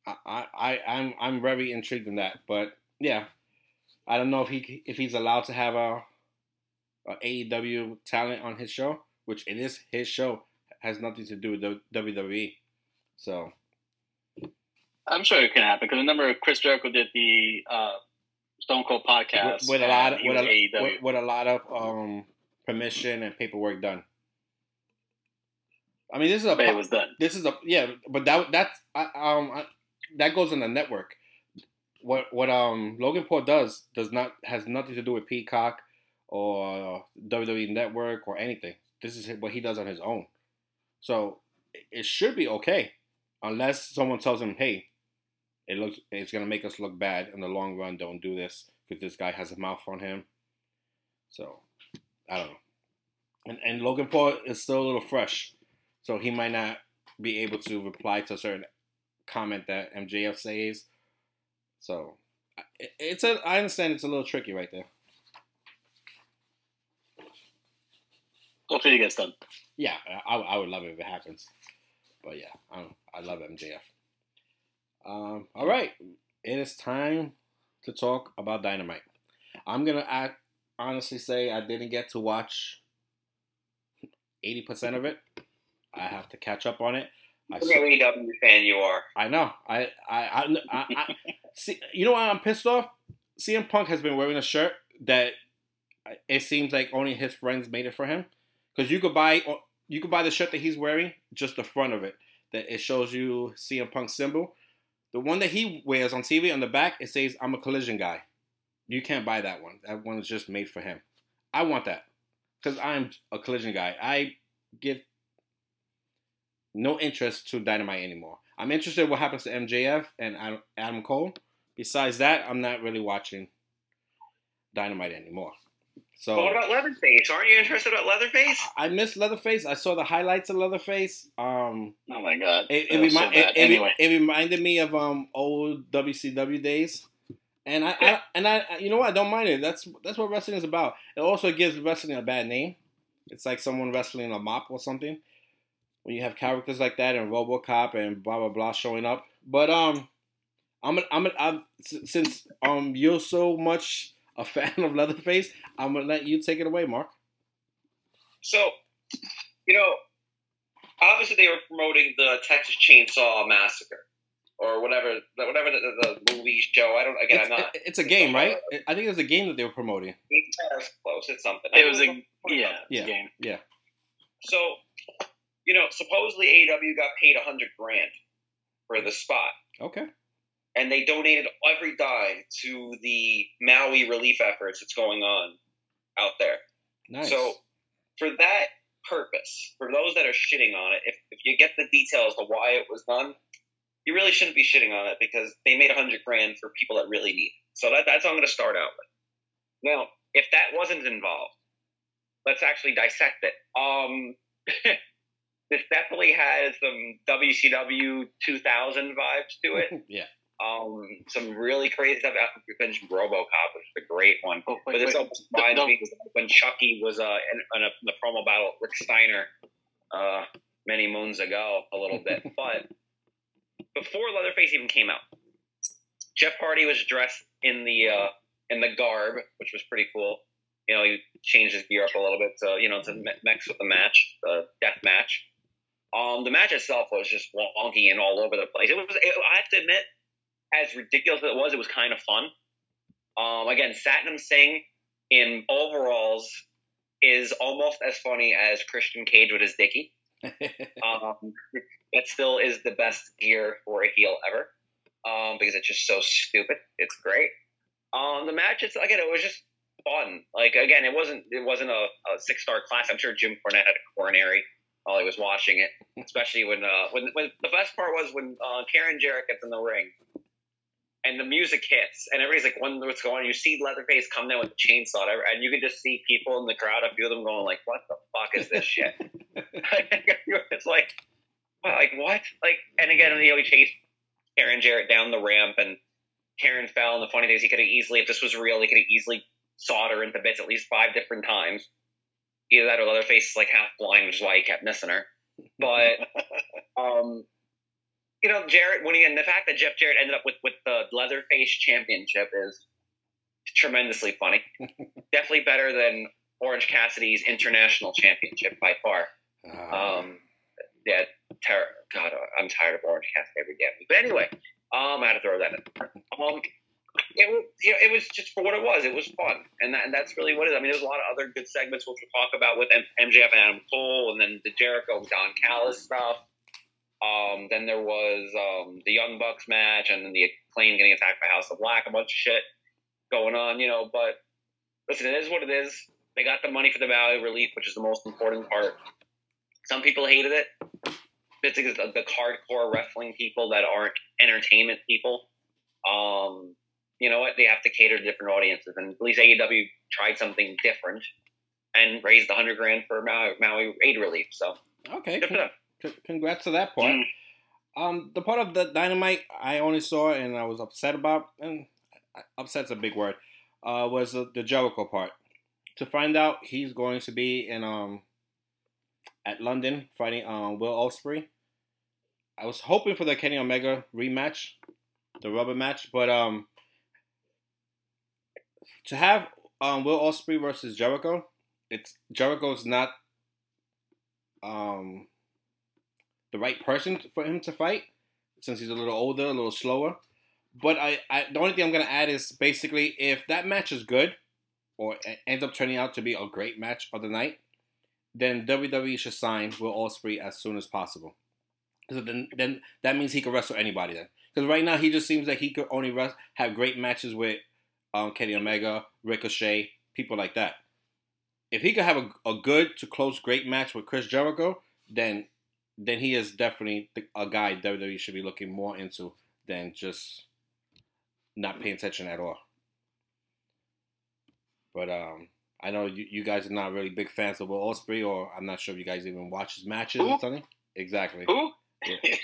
S2: I, I, I'm, I'm very intrigued in that. But yeah, I don't know if he, if he's allowed to have a, a AEW talent on his show, which it is his show, has nothing to do with the WWE. So,
S5: I'm sure it can happen because I remember Chris Jericho did the uh, Stone Cold podcast
S2: with, with a lot of with a, with, with a lot of um, permission and paperwork done. I mean, this is a.
S5: It was done.
S2: This is a yeah, but that that's um that goes in the network. What what um Logan Paul does does not has nothing to do with Peacock or WWE Network or anything. This is what he does on his own. So it should be okay, unless someone tells him, "Hey, it looks it's gonna make us look bad in the long run. Don't do this because this guy has a mouth on him." So I don't know. And and Logan Paul is still a little fresh. So he might not be able to reply to a certain comment that MJF says. So it's a I understand it's a little tricky right there.
S5: Hopefully it gets done.
S2: Yeah, I, I would love it if it happens. But yeah, I I love MJF. Um, all right, it is time to talk about Dynamite. I'm gonna I honestly say I didn't get to watch eighty percent of it. I have to catch up on it.
S3: I saw, AEW fan you are.
S2: I know. I I I, I, I see. You know why I'm pissed off? CM Punk has been wearing a shirt that it seems like only his friends made it for him. Because you could buy you could buy the shirt that he's wearing, just the front of it, that it shows you CM Punk symbol. The one that he wears on TV on the back, it says "I'm a collision guy." You can't buy that one. That one is just made for him. I want that because I'm a collision guy. I give no interest to Dynamite anymore. I'm interested in what happens to MJF and Adam Cole. Besides that, I'm not really watching Dynamite anymore. So
S3: but what about Leatherface? Aren't you interested about Leatherface?
S2: I miss Leatherface. I saw the highlights of Leatherface. Um,
S5: oh my god!
S2: It, it, remi- so it, anyway. it, reminded me of um, old WCW days. And I, I, and I you know what I don't mind it. That's that's what wrestling is about. It also gives wrestling a bad name. It's like someone wrestling a mop or something. When you have characters like that and RoboCop and blah blah blah showing up. But um, I'm I'm, I'm since um you're so much a fan of Leatherface, I'm gonna let you take it away, Mark.
S3: So, you know, obviously they were promoting the Texas Chainsaw Massacre or whatever, whatever the, the movie show. I don't. Again,
S2: it's,
S3: I'm not.
S2: It's a game, right? I think it was a game that they were promoting.
S3: It's close. It's something.
S5: It was a yeah,
S2: yeah,
S5: game.
S2: Yeah.
S3: So, you know, supposedly AEW got paid a hundred grand for the spot.
S2: Okay
S3: and they donated every dime to the Maui relief efforts that's going on out there.
S2: Nice.
S3: So, for that purpose, for those that are shitting on it, if, if you get the details of why it was done, you really shouldn't be shitting on it because they made a hundred grand for people that really need it. So that, that's what I'm going to start out with. Now, if that wasn't involved, let's actually dissect it. Um, this definitely has some WCW 2000 vibes to it.
S2: yeah.
S3: Um, some really crazy stuff. After you mentioned RoboCop, which is a great one.
S5: Oh, wait,
S3: but this
S5: wait.
S3: reminds me when Chucky was uh, in, in, a, in the promo battle with Rick Steiner uh, many moons ago, a little bit. but before Leatherface even came out, Jeff Hardy was dressed in the uh, in the garb, which was pretty cool. You know, he changed his gear up a little bit to you know to mix with the match, the death match. Um, the match itself was just wonky and all over the place. It was. It, I have to admit, as ridiculous as it was, it was kind of fun. Um, again, Satnam Singh in overalls is almost as funny as Christian Cage with his dicky. um, it still is the best gear for a heel ever um, because it's just so stupid. It's great. Um, the match, it's again, it was just fun. Like again, it wasn't it wasn't a, a six star class. I'm sure Jim Cornette had a coronary while he was watching it, especially when uh, when, when the best part was when uh, Karen Jarrett gets in the ring and the music hits, and everybody's like, "Wonder what's going on?" You see Leatherface come down with a chainsaw, and you can just see people in the crowd, a few of them going like, "What the fuck is this shit?" it's like, like what? Like, and again, you know, he chased Karen Jarrett down the ramp, and Karen fell. And the funny thing is, he could have easily, if this was real, he could have easily sawed her into bits at least five different times. Either that or Leatherface is like half blind, which is why he kept missing her. But um, you know, Jarrett when and the fact that Jeff Jarrett ended up with with the Leatherface Championship is tremendously funny. Definitely better than Orange Cassidy's International Championship by far. Uh, um, yeah, ter- God, I'm tired of Orange Cassidy every day. But anyway, um, I had to throw that in. Um, it was, you know, it was just for what it was. It was fun, and, that, and that's really what it is. I mean, there's a lot of other good segments which we'll talk about with MJF and Adam Cole, and then the Jericho Don Callis stuff. Um, then there was um, the Young Bucks match, and then the Acclaim getting attacked by House of Black, a bunch of shit going on, you know. But listen, it is what it is. They got the money for the Maui relief, which is the most important part. Some people hated it. It's because the, the hardcore wrestling people that aren't entertainment people. Um, you know what? They have to cater to different audiences, and at least AEW tried something different and raised a hundred grand for Maui, Maui aid relief. So
S2: okay, congrats to that part. Mm. Um, the part of the dynamite I only saw and I was upset about, and upset's a big word, uh, was the, the Jericho part. To find out he's going to be in um at London fighting um Will Ospreay. I was hoping for the Kenny Omega rematch, the rubber match, but um to have um Will Ospreay versus Jericho, it's Jericho's not um the right person for him to fight since he's a little older, a little slower. But I, I the only thing I'm gonna add is basically if that match is good, or ends up turning out to be a great match of the night, then WWE should sign Will Ospreay as soon as possible. Because then, then that means he can wrestle anybody then. Because right now he just seems like he could only rest, have great matches with um, Kenny Omega, Ricochet, people like that. If he could have a, a good to close great match with Chris Jericho, then then he is definitely a guy WWE should be looking more into than just not paying attention at all. But um, I know you, you guys are not really big fans of Will Ospreay, or I'm not sure if you guys even watch his matches Who? or something. Exactly.
S3: Who?
S2: Yeah.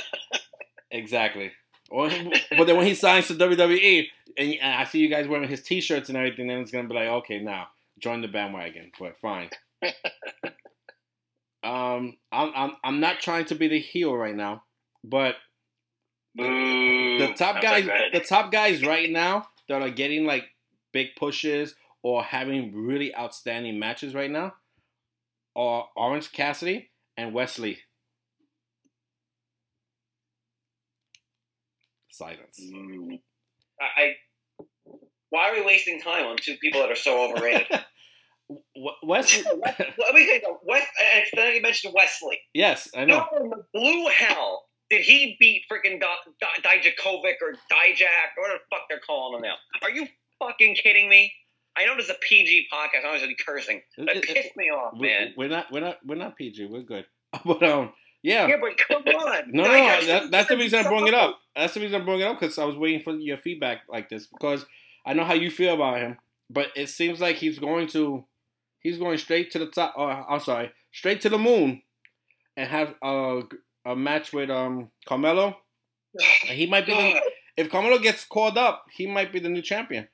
S2: exactly. Or, but then when he signs to WWE, and I see you guys wearing his T-shirts and everything, then it's gonna be like, okay, now join the bandwagon. But fine. um, I'm I'm I'm not trying to be the heel right now, but the top guys, the top guys right now that are getting like big pushes or having really outstanding matches right now are Orange Cassidy and Wes Lee. Silence.
S3: Mm. I. Why are we wasting time on two people that are so overrated?
S2: Wes.
S3: Let me think. Wes. I you mentioned Wes Lee.
S2: Yes, I know.
S3: No, blue hell did he beat freaking Dijakovic or Dijak or whatever the fuck they're calling him now? Are you fucking kidding me? I know this is a PG podcast. I'm be cursing. That pissed me off, man.
S2: We're not. We're not. We're not PG. We're good. But um, yeah.
S3: Yeah, but come on.
S2: no, no, no. That, that's the reason I brought it up. That's the reason I brought it up because I was waiting for your feedback like this because I know how you feel about him, but it seems like he's going to, he's going straight to the top. Oh, I'm sorry, straight to the moon, and have a a match with um Carmelo. he might be the, if Carmelo gets called up, he might be the new champion.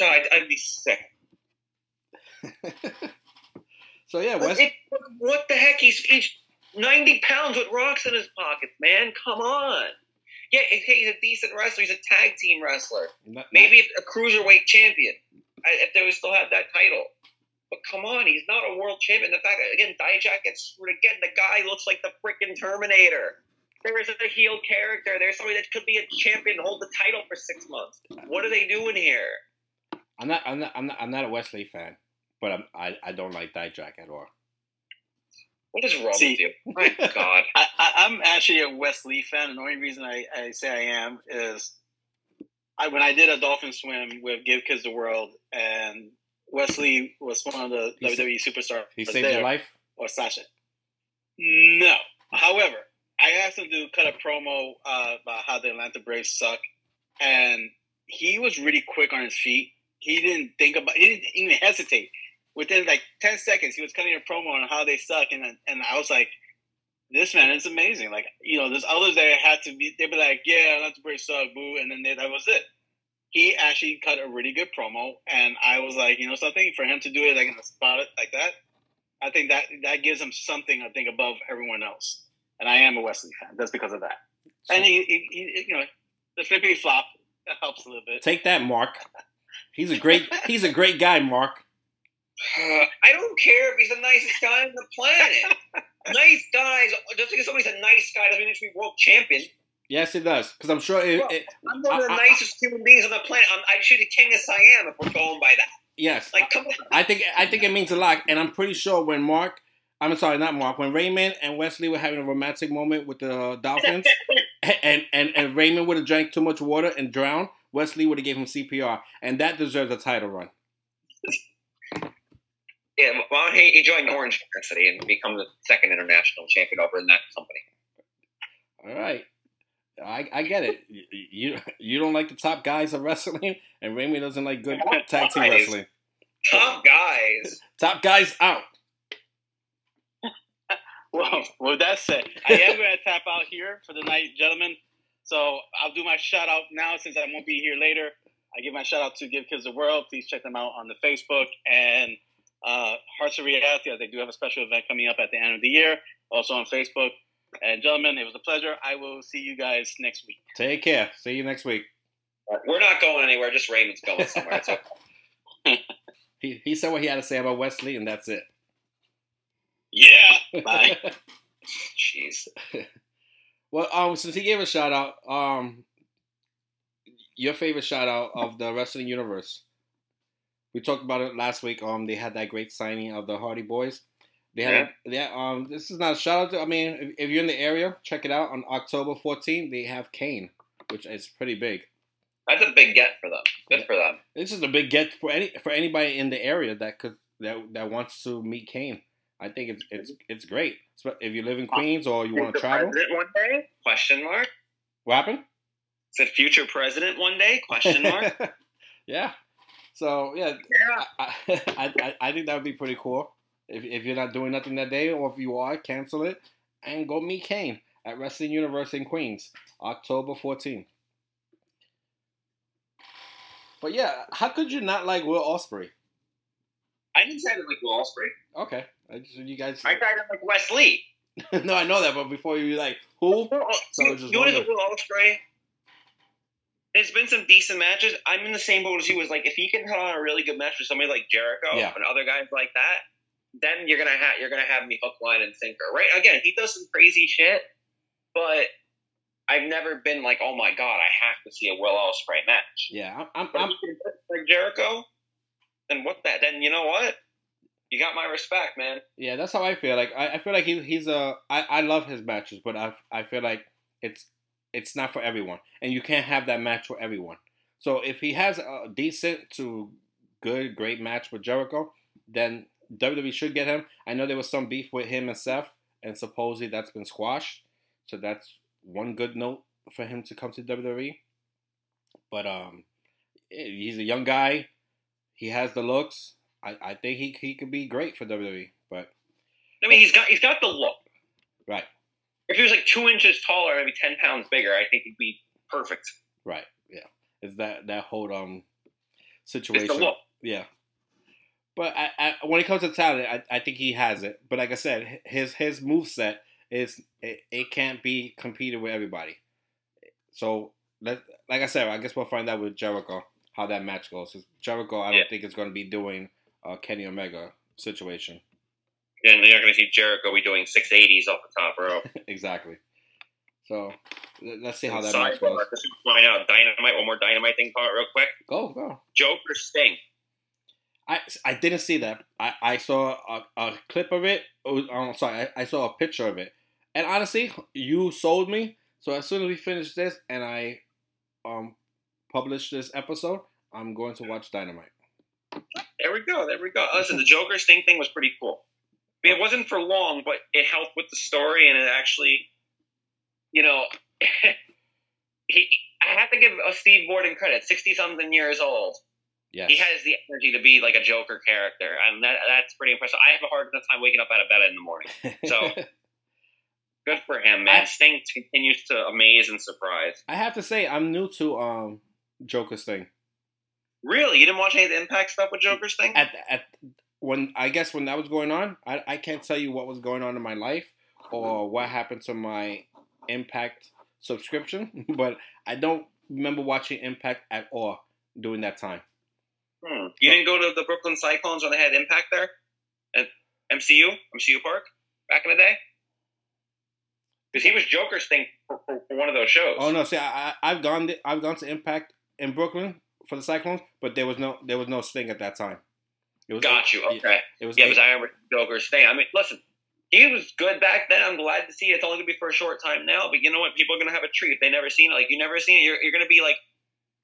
S3: I'd, I'd be sick.
S2: so yeah, West.
S3: It, what the heck? He's, he's ninety pounds with rocks in his pockets, man. Come on. Yeah, he's a decent wrestler. He's a tag team wrestler. Not, Maybe a cruiserweight champion if they would still have that title. But come on, he's not a world champion. The fact that again, Dijak gets screwed again. The guy looks like the freaking Terminator. There is a heel character. There's somebody that could be a champion, hold the title for six months. What are they doing here?
S2: I'm not. I'm not. I'm not. I'm not a Wes Lee fan, but I'm, I I don't like Dijak at all.
S3: What is wrong See, with you? My God.
S4: I, am actually a Wes Lee fan, and the only reason I, I say I am is I, when I did a dolphin swim with Give Kids the World, and Wes Lee was one of the he WWE superstars.
S2: He saved there, your life?
S4: Or Sasha. No. However, I asked him to cut a promo uh, about how the Atlanta Braves suck, and he was really quick on his feet. He didn't think about. He didn't even hesitate. Within like ten seconds, he was cutting a promo on how they suck, and and I was like, "This man is amazing." Like you know, there's others that had to be. They'd be like, "Yeah, Atlanta Braves suck, boo," and then they, that was it he actually cut a really good promo, and I was like, you know, something for him to do it like in a spot like that, I think that that gives him something I think above everyone else. And I am a Wes Lee fan. That's because of that. So, and he, he, he, you know, the flippy flop that helps a little bit.
S2: Take that, Mark. He's a great he's a great guy, Mark.
S3: Uh, I don't care if he's the nicest guy on the planet. nice guys, just because somebody's a nice guy doesn't mean he should be world champion.
S2: Yes, it does. Because I'm sure it,
S3: it, I'm one of the I, nicest I, human beings on the planet. I'm, I should be king of Siam if we're going by that.
S2: Yes.
S3: Like, come on.
S2: I think I think it means a lot, and I'm pretty sure when Mark, I'm sorry, not Mark, when Raymond and Wes Lee were having a romantic moment with the Dolphins, and, and and Raymond would have drank too much water and drowned, Wes Lee would have gave him CPR, and that deserves a title run.
S3: Yeah, why don't he, he join Orange Cassidy and become the second international champion over in that company?
S2: All right. I, I get it. You you don't like the top guys of wrestling, and Raymond doesn't like good tag team wrestling.
S3: Top guys.
S2: top guys out.
S4: well, with that said, I am going to tap out here for the night, gentlemen. So I'll do my shout out now since I won't be here later. I give my shout out to Give Kids the World. Please check them out on the Facebook and uh, Hearts of Reality. They do have a special event coming up at the end of the year, also on Facebook. And gentlemen, it was a pleasure. I will see you guys next week.
S2: Take care. See you next week.
S3: We're not going anywhere. Just Raymond's going somewhere.
S2: okay. he he said what he had to say about Wes Lee, and that's it.
S4: Yeah. Bye.
S3: Jeez.
S2: well, um, since he gave a shout out, um, your favorite shout out of the wrestling universe. we talked about it last week. Um, they had that great signing of the Hardy Boys. They had, yeah. yeah. Um, this is not a shout out. To, I mean, if, if, you're in the area, check it out on October 14th. They have Kane, which is pretty big.
S3: That's a big get for them. Good yeah. for them.
S2: This is a big get for any for anybody in the area that could that that wants to meet Kane. I think it's it's it's great. If you live in Queens or you want to travel.
S3: President one day? Question mark.
S2: What happened?
S3: Said future president one day? Question mark.
S2: yeah. So yeah,
S3: yeah.
S2: I, I, I think that would be pretty cool. If, if you're not doing nothing that day, or if you are, cancel it and go meet Kane at Wrestling Universe in Queens, October 14th. But yeah, how could you not like Will Ospreay?
S3: I didn't say I didn't like Will Ospreay.
S2: Okay, I just, you guys.
S3: I thought I didn't like Wes Lee.
S2: no, I know that, but before you like who?
S3: So you, you know Will Ospreay? There's been some decent matches. I'm in the same boat as you. Was like if he can put on a really good match with somebody like Jericho
S2: yeah.
S3: and other guys like that, then you're gonna have you're gonna have me hook, line, and sinker, right? Again, he does some crazy shit, but I've never been like, oh my god, I have to see a Will Ospreay match.
S2: Yeah, I'm. I'm, I'm
S3: like Jericho. Then what? That then you know what? You got my respect, man.
S2: Yeah, that's how I feel. Like I, I feel like he, he's a. I, I love his matches, but I I feel like it's it's not for everyone, and you can't have that match for everyone. So if he has a decent to good, great match with Jericho, then WWE should get him. I know there was some beef with him and Seth, and supposedly that's been squashed. So that's one good note for him to come to WWE. But um, he's a young guy. He has the looks. I, I think he he could be great for WWE. But
S3: I mean, he's got he's got the look.
S2: Right.
S3: If he was like two inches taller, maybe ten pounds bigger, I think he'd be perfect.
S2: Right. Yeah. It's that that whole um situation.
S3: It's the look.
S2: Yeah. But I, I, when it comes to talent, I, I think he has it. But like I said, his his move set is it, it can't be competed with everybody. So let like I said, I guess we'll find out with Jericho how that match goes. Jericho, I don't yeah. think is going to be doing a Kenny Omega situation.
S3: And you're not going to see Jericho be doing 680s off the top rope.
S2: exactly. So let's see how that match goes.
S3: Let's find out dynamite. One more dynamite thing, real quick.
S2: Go go.
S3: Joker Sting.
S2: I, I didn't see that. I, I saw a, a clip of it. Was, oh, sorry, I, I saw a picture of it. And honestly, you sold me. So as soon as we finish this and I um publish this episode, I'm going to watch Dynamite.
S3: There we go. There we go. Listen, the Joker Sting thing was pretty cool. I it wasn't for long, but it helped with the story, and it actually, you know, he. I have to give Steve Borden credit. Sixty something years old.
S2: Yes.
S3: He has the energy to be like a Joker character, and that that's pretty impressive. I have a hard enough time waking up out of bed in the morning, so good for him, man. I, Sting continues to amaze and surprise.
S2: I have to say, I'm new to um Joker Sting.
S3: Really, you didn't watch any of the Impact stuff with Joker Sting?
S2: At at when I guess when that was going on, I I can't tell you what was going on in my life or what happened to my Impact subscription, but I don't remember watching Impact at all during that time.
S3: Hmm. You didn't go to the Brooklyn Cyclones when they had Impact there at MCU, MCU Park back in the day? Because he was Joker Sting for, for, for, one of those shows.
S2: Oh no! See, I, have gone to, I've gone to Impact in Brooklyn for the Cyclones, but there was no there was no Sting at that time.
S3: It was Got you. Okay. It was yeah, because I remember Joker Sting. I mean, listen, he was good back then. I'm glad to see it. It's only gonna be for a short time now, but you know what? People are gonna have a treat if they never seen it. Like you never seen it, you're, you're gonna be like,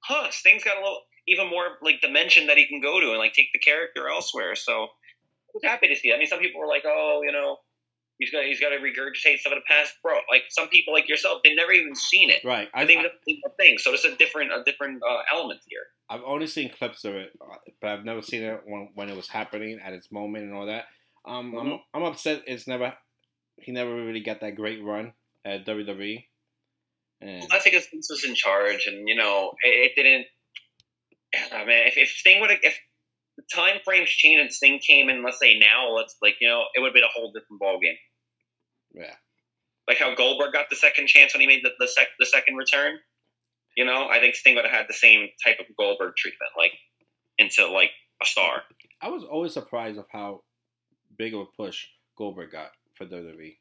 S3: huh? Sting's got a little even more like dimension that he can go to and like take the character elsewhere. So I was happy to see. It. I mean, some people were like, "Oh, you know, he's got he's got to regurgitate some of the past." Bro, like some people like yourself, they've never even seen it.
S2: Right.
S3: I think the thing. So it's a different a different uh, element here.
S2: I've only seen clips of it, uh, but I've never seen it when when it was happening at its moment and all that. Um, mm-hmm. I'm I'm upset. It's never he never really got that great run at WWE.
S3: And I think Vince was in charge, and you know, it, it didn't Oh, I mean, if, if Sting would have, if the time frames changed and Sting came in, let's say now, let's like you know, it would have been a whole different ball game.
S2: Yeah.
S3: Like how Goldberg got the second chance when he made the the, sec, the second return. You know, I think Sting would have had the same type of Goldberg treatment, like into like a star.
S2: I was always surprised of how big of a push Goldberg got for WWE.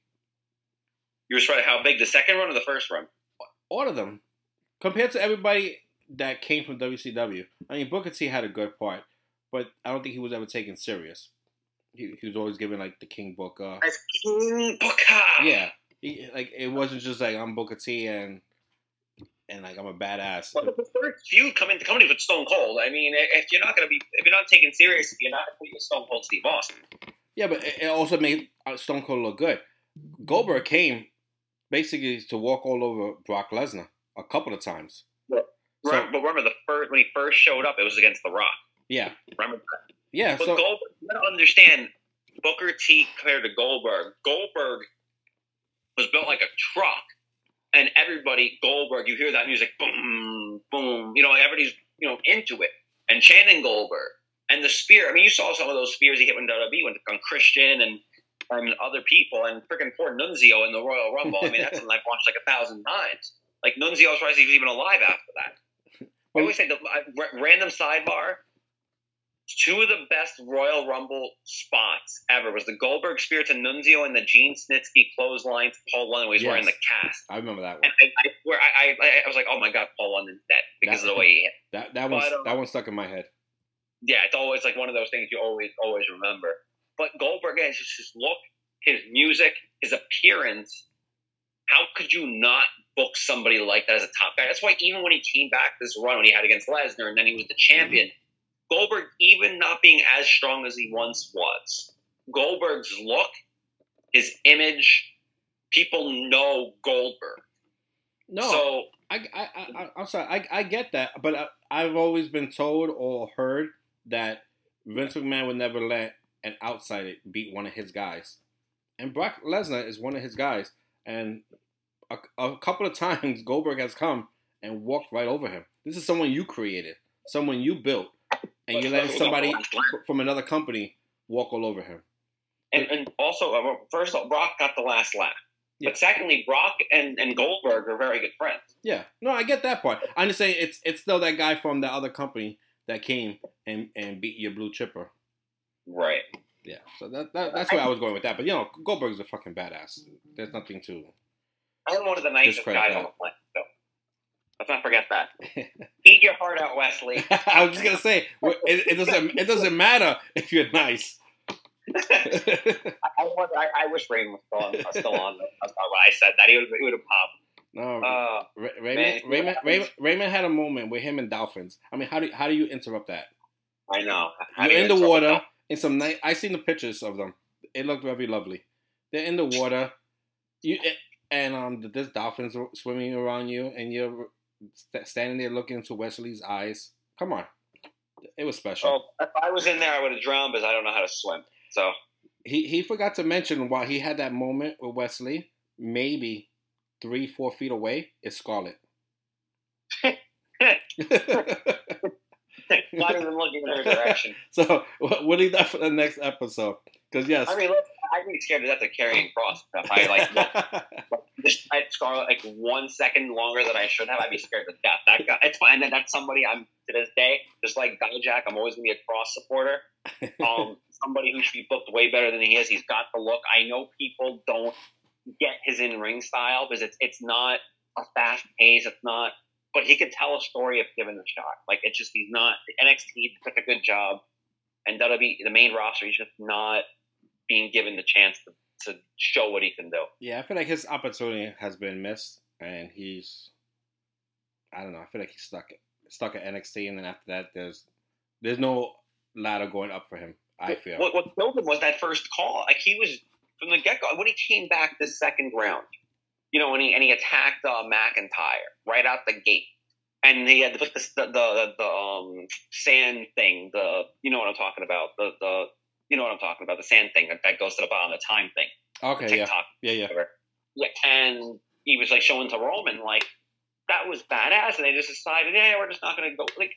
S3: You were surprised how big the second run or the first run?
S2: All of them, compared to everybody that came from WCW. I mean, Booker T had a good part, but I don't think he was ever taken serious. He, he was always given like the King Booker.
S3: As King Booker.
S2: Yeah, he, like it wasn't just like I'm Booker T and and like I'm a badass.
S3: Well, the first feud coming to company with Stone Cold. I mean, if you're not gonna be, if you're not taken serious, you're not gonna put Stone Cold Steve Austin.
S2: Yeah, but it also made uh, Stone Cold look good. Goldberg came basically to walk all over Brock Lesnar a couple of times.
S3: So, but remember the first when he first showed up, it was against The Rock.
S2: Yeah.
S3: Remember that?
S2: Yeah.
S3: But
S2: so,
S3: Goldberg, you gotta understand Booker T compared to Goldberg. Goldberg was built like a truck, and everybody Goldberg, you hear that music, boom, boom. You know, everybody's you know into it and chanting Goldberg and the spear. I mean, you saw some of those spears he hit when WWE went on Christian and and other people, and freaking poor Nunzio in the Royal Rumble. I mean, that's one I've watched like a thousand times. Like Nunzio, was surprised he was even alive after that. I always say the random sidebar. Two of the best Royal Rumble spots ever was the Goldberg Spear to Nunzio and the Gene Snitsky clothesline to Paul London. He's yes. wearing the cast.
S2: I remember that one.
S3: And I, I, where I, I, I, was like, oh my god, Paul London's dead because that, of the way he hit.
S2: That that one um, that one stuck in my head.
S3: Yeah, it's always like one of those things you always always remember. But Goldberg, again, just his look, his music, his appearance. How could you not book somebody like that as a top guy? That's why even when he came back this run when he had against Lesnar and then he was the champion, Goldberg, even not being as strong as he once was, Goldberg's look, his image, people know Goldberg.
S2: No, so I, I, I, I'm sorry, I, I get that, but I, I've always been told or heard that Vince McMahon would never let an outsider beat one of his guys, and Brock Lesnar is one of his guys, and a, a couple of times Goldberg has come and walked right over him. This is someone you created, someone you built and you're letting somebody from another company walk all over him.
S3: And, and also, uh, first of all, Brock got the last laugh. Yeah. But secondly, Brock and, and Goldberg are very good friends.
S2: Yeah, no, I get that part. I'm just saying it's it's still that guy from the other company that came and, and beat your blue chipper.
S3: Right.
S2: Yeah. So that, that that's where I, I was going with that. But you know, Goldberg's a fucking badass. There's nothing to.
S3: I'm one of the nicest guys on the planet. So Let's not forget that. Eat your heart out, Wes Lee.
S2: I was just gonna say it, it, doesn't it doesn't matter if you're nice.
S3: I, I, I, wish Raymond was still on. Was still on. That's not what I said. That he would he would have popped.
S2: No, uh, Raymond, Raymond, Raymond, Raymond, had a moment with him and dolphins. I mean, how do how do you interrupt that?
S3: I know.
S2: How You're in the water in some night. I seen the pictures of them. It looked very lovely. They're in the water. You and um, there's dolphins swimming around you, and you're standing there looking into Wes Lee's eyes. Come on, it was special.
S3: Well, if I was in there, I would have drowned because I don't know how to swim. So
S2: he he forgot to mention while he had that moment with Wes Lee, maybe three four feet away is Scarlett.
S3: Not even looking in her direction.
S2: So what do you got for the next episode? Because yes,
S3: I mean, look, I'd be scared to death of Karrion Kross if I like look, just I Scarlett like one second longer than I should have. I'd be scared to death. That guy, it's fine. And that's somebody I'm to this day, just like Guy Jack. I'm always gonna be a cross supporter. Um, somebody who should be booked way better than he is. He's got the look. I know people don't get his in ring style because it's it's not a fast pace. It's not, but he can tell a story if given the shot. Like it's just he's not the NXT took a good job, and WWE the main roster he's just not being given the chance to, to show what he can do.
S2: Yeah, I feel like his opportunity has been missed, and he's I don't know. I feel like he's stuck stuck at NXT, and then after that, there's there's no ladder going up for him. I feel
S3: what, what killed him was that first call. Like he was from the get go when he came back the second round. You know, and he and he attacked uh, McIntyre right out the gate, and he had to put the the, the, the um, sand thing. The you know what I'm talking about. The the you know what I'm talking about, the sand thing that, that goes to the bottom, the time thing.
S2: Okay, TikTok, yeah, yeah, yeah.
S3: Yeah, and he was like showing to Roman like that was badass, and they just decided, yeah, we're just not going to go like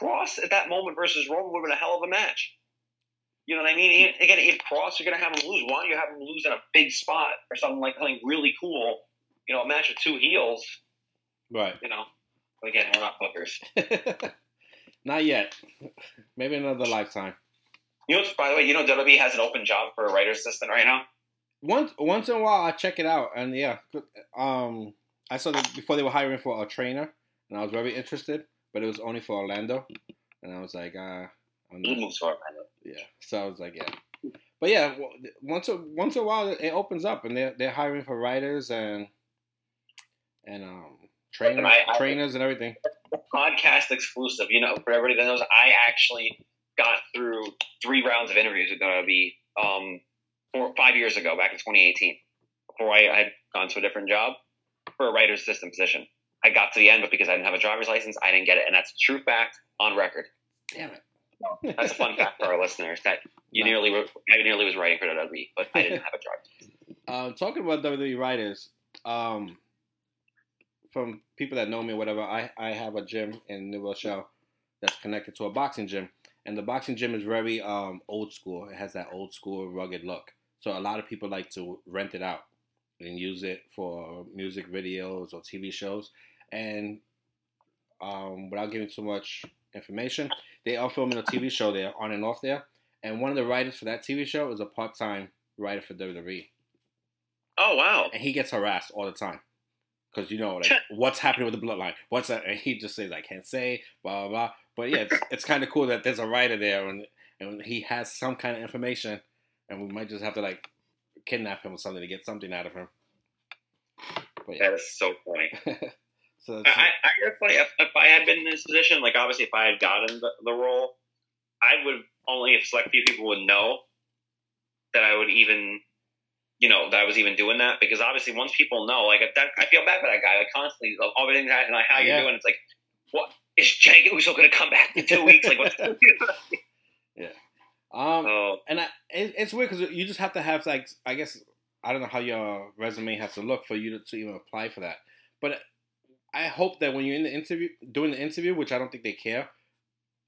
S3: Kross at that moment versus Roman would have been a hell of a match. You know what I mean? Again, if Kross, you're going to have him lose, why don't you have him lose in a big spot or something like something really cool? You know, a match with two heels.
S2: Right.
S3: You know, again, we're not bookers.
S2: not yet. Maybe another lifetime.
S3: You know, by the way, you know WWE has an open job for a writer's assistant right now.
S2: Once once in a while, I check it out, and yeah, um, I saw that before they were hiring for a trainer, and I was very interested, but it was only for Orlando, and I was like, uh,
S3: He moves forward.
S2: Yeah. So I was like, yeah. But yeah, once a once in a while it opens up, and they're they're hiring for writers and and um trainers, I, I, trainers and everything.
S3: Podcast exclusive. You know, for everybody that knows, I actually got through three rounds of interviews with WWE um, four, five years ago, back in 2018, before I had gone to a different job for a writer's assistant position. I got to the end, but because I didn't have a driver's license, I didn't get it, and that's a true fact on record.
S2: Damn it.
S3: That's a fun fact for our listeners that you nearly were, I nearly was writing for WWE, but I didn't have a driver's
S2: uh, talking about WWE writers, um, from people that know me or whatever, I, I have a gym in New Rochelle that's connected to a boxing gym. And the boxing gym is very um, old school. It has that old school rugged look. So a lot of people like to rent it out and use it for music videos or TV shows. And um, without giving too much information, they are filming a TV show there on and off there. And one of the writers for that TV show is a part time writer for WWE.
S3: Oh wow!
S2: And he gets harassed all the time because you know like what's happening with the bloodline. What's that? And he just says I can't say blah blah blah. But yeah, it's, it's kind of cool that there's a writer there and and he has some kind of information, and we might just have to like kidnap him or something to get something out of him.
S3: But, yeah. That is so funny. so I, I guess like if, if, I had been in this position, like obviously if I had gotten the, the role, I would only if select few people would know that I would even you know, that I was even doing that because obviously once people know, like that, I feel bad for that guy. Like constantly, all the like, everything's happening, like how yeah. you doing? It's like, what is Jey Uso going to come back in two weeks? Like what's
S2: yeah. Um, oh. and I, it, it's weird because you just have to have like I guess I don't know how your resume has to look for you to, to even apply for that, but I hope that when you're in the interview, doing the interview, which I don't think they care,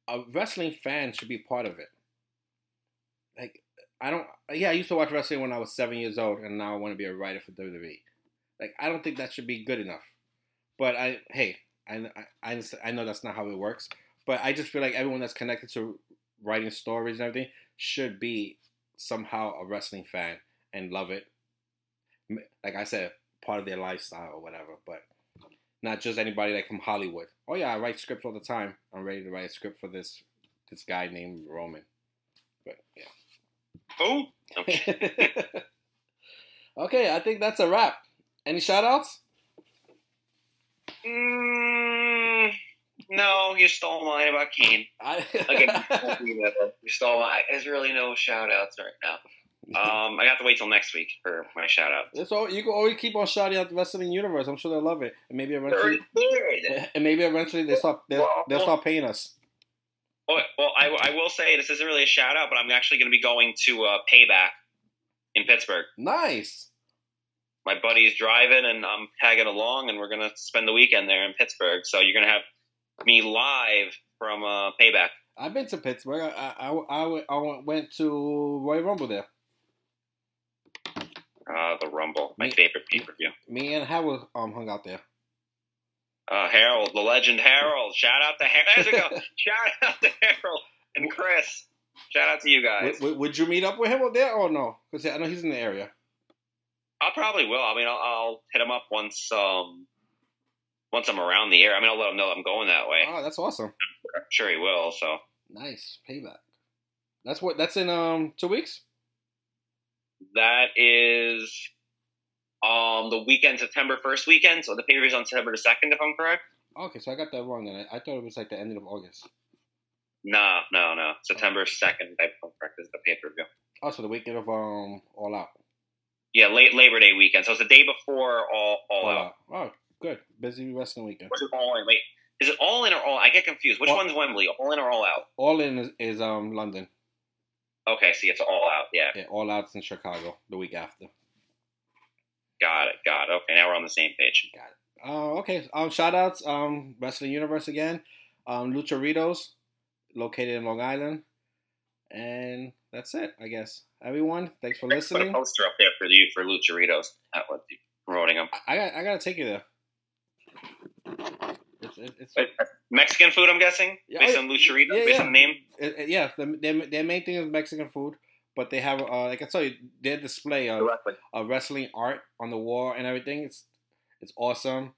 S2: a wrestling fan should be part of it. Like I don't. Yeah, I used to watch wrestling when I was seven years old, and now I want to be a writer for WWE. Like, I don't think that should be good enough. But I, hey, I, I, I know that's not how it works. But I just feel like everyone that's connected to writing stories and everything should be somehow a wrestling fan and love it. Like I said, part of their lifestyle or whatever. But not just anybody like from Hollywood. Oh yeah, I write scripts all the time. I'm ready to write a script for this this guy named Roman. But yeah.
S3: Who?
S2: Okay. okay, I think that's a wrap. Any shout outs?
S3: Mm, no, you stole mine about Kane. I, you stole mine. There's really no shout outs right now. Um, I got to wait till next week for my shout out.
S2: It's all, you can always keep on shouting out the wrestling universe. I'm sure they'll love it, and maybe eventually, and maybe eventually they stop they'll, they'll stop paying us.
S3: Well, well I, I will say this isn't really a shout out, but I'm actually going to be going to uh, Payback in Pittsburgh.
S2: Nice.
S3: My buddy's driving, and I'm tagging along, and we're going to spend the weekend there in Pittsburgh. So you're going to have me live from uh, Payback.
S2: I've been to Pittsburgh. I, I, I, I went to Royal Rumble there.
S3: Uh, the Rumble, my me, favorite pay per view.
S2: Me and Howard um hung out there.
S3: Uh, Harold, the legend Harold. Shout out to Harold. There we go. Shout out to Harold and Chris. Shout out to you guys.
S2: Would, would you meet up with him there or no? Because I know he's in the area.
S3: I probably will. I mean, I'll, I'll, hit him up once um once I'm around the area. I mean, I'll let him know I'm going that way.
S2: Oh, that's awesome.
S3: I'm sure he will. So
S2: nice payback. That's what. That's in um two weeks.
S3: That is um, the weekend, September 1st weekend. So the pay per view is on September the 2nd, if I'm correct.
S2: Okay, so I got that wrong then. I, I thought it was like the end of August.
S3: No, no, no. September 2nd, if I'm correct, is the pay per view.
S2: Oh, so the weekend of um All Out.
S3: Yeah, late Labor Day weekend. So it's the day before All All, all out. out.
S2: Oh, good. Busy wrestling weekend.
S3: What's it All In? Wait, is it All In or All? I get confused. Which all, one's Wembley? All In or All Out?
S2: All In is, is um London.
S3: Okay, see, so it's All Out. Yeah.
S2: Yeah, All Out's in Chicago the week after.
S3: Got it. Got it. Okay, now we're on the same page.
S2: Got it. Uh, okay. Um, shout outs. Um, Wrestling Universe again. Um, Lucharitos, located in Long Island, and that's it. I guess. Everyone, thanks for listening.
S3: Put a poster up there for you for Lucharitos. That was promoting them.
S2: I got. I got to take you there.
S3: It's, it's, uh, Mexican food, I'm guessing, yeah, based on Lucharitos, yeah, based yeah. on name.
S2: It, it, yeah, the, their, their main thing is Mexican food but they have uh, like I tell you, their display of, of wrestling art on the wall and everything. It's it's awesome.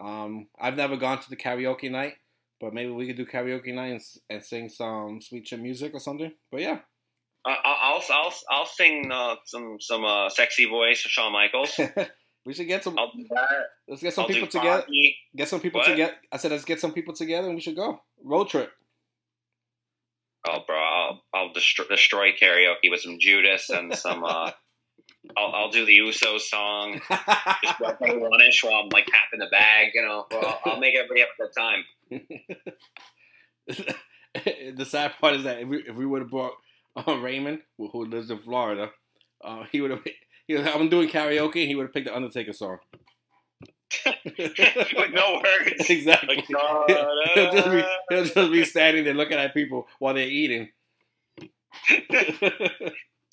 S2: Um, I've never gone to the karaoke night, but maybe we could do karaoke night and, and sing some Sweet Chin Music or something. But yeah.
S3: Uh, I'll I'll I'll sing uh, some some uh, sexy voice for Shawn Michaels.
S2: we should get some.
S3: I'll do that.
S2: Let's get some I'll people together. Get some people together. I said let's get some people together and we should go road trip.
S3: Oh, bro, I'll, I'll destroy, destroy karaoke with some Judas and some. Uh, I'll, I'll do the Uso song. just one ish while I'm like tapping the bag. You know, I'll, I'll make everybody have
S2: a good time. the sad part is that if we if we would have brought uh, Raymond, who lives in Florida, uh, he would have. He was, I'm doing karaoke, and he would have picked the Undertaker song.
S3: With no words.
S2: Exactly. Like, he'll, just be, he'll just be standing there looking at people while they're eating.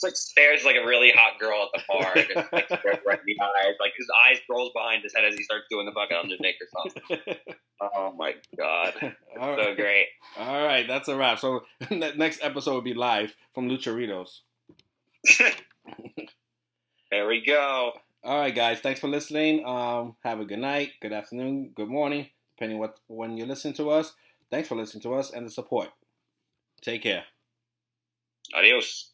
S3: Like stares like a really hot girl at the bar, just like right in the eyes, like his eyes rolls behind his head as he starts doing the fucking Undertaker song. oh my god, so great.
S2: All right, that's a wrap. So next episode will be live from Lucharitos.
S3: there we go.
S2: All right, guys. Thanks for listening. Um, have a good night, good afternoon, good morning, depending what when you listen to us. Thanks for listening to us and the support. Take care.
S3: Adios.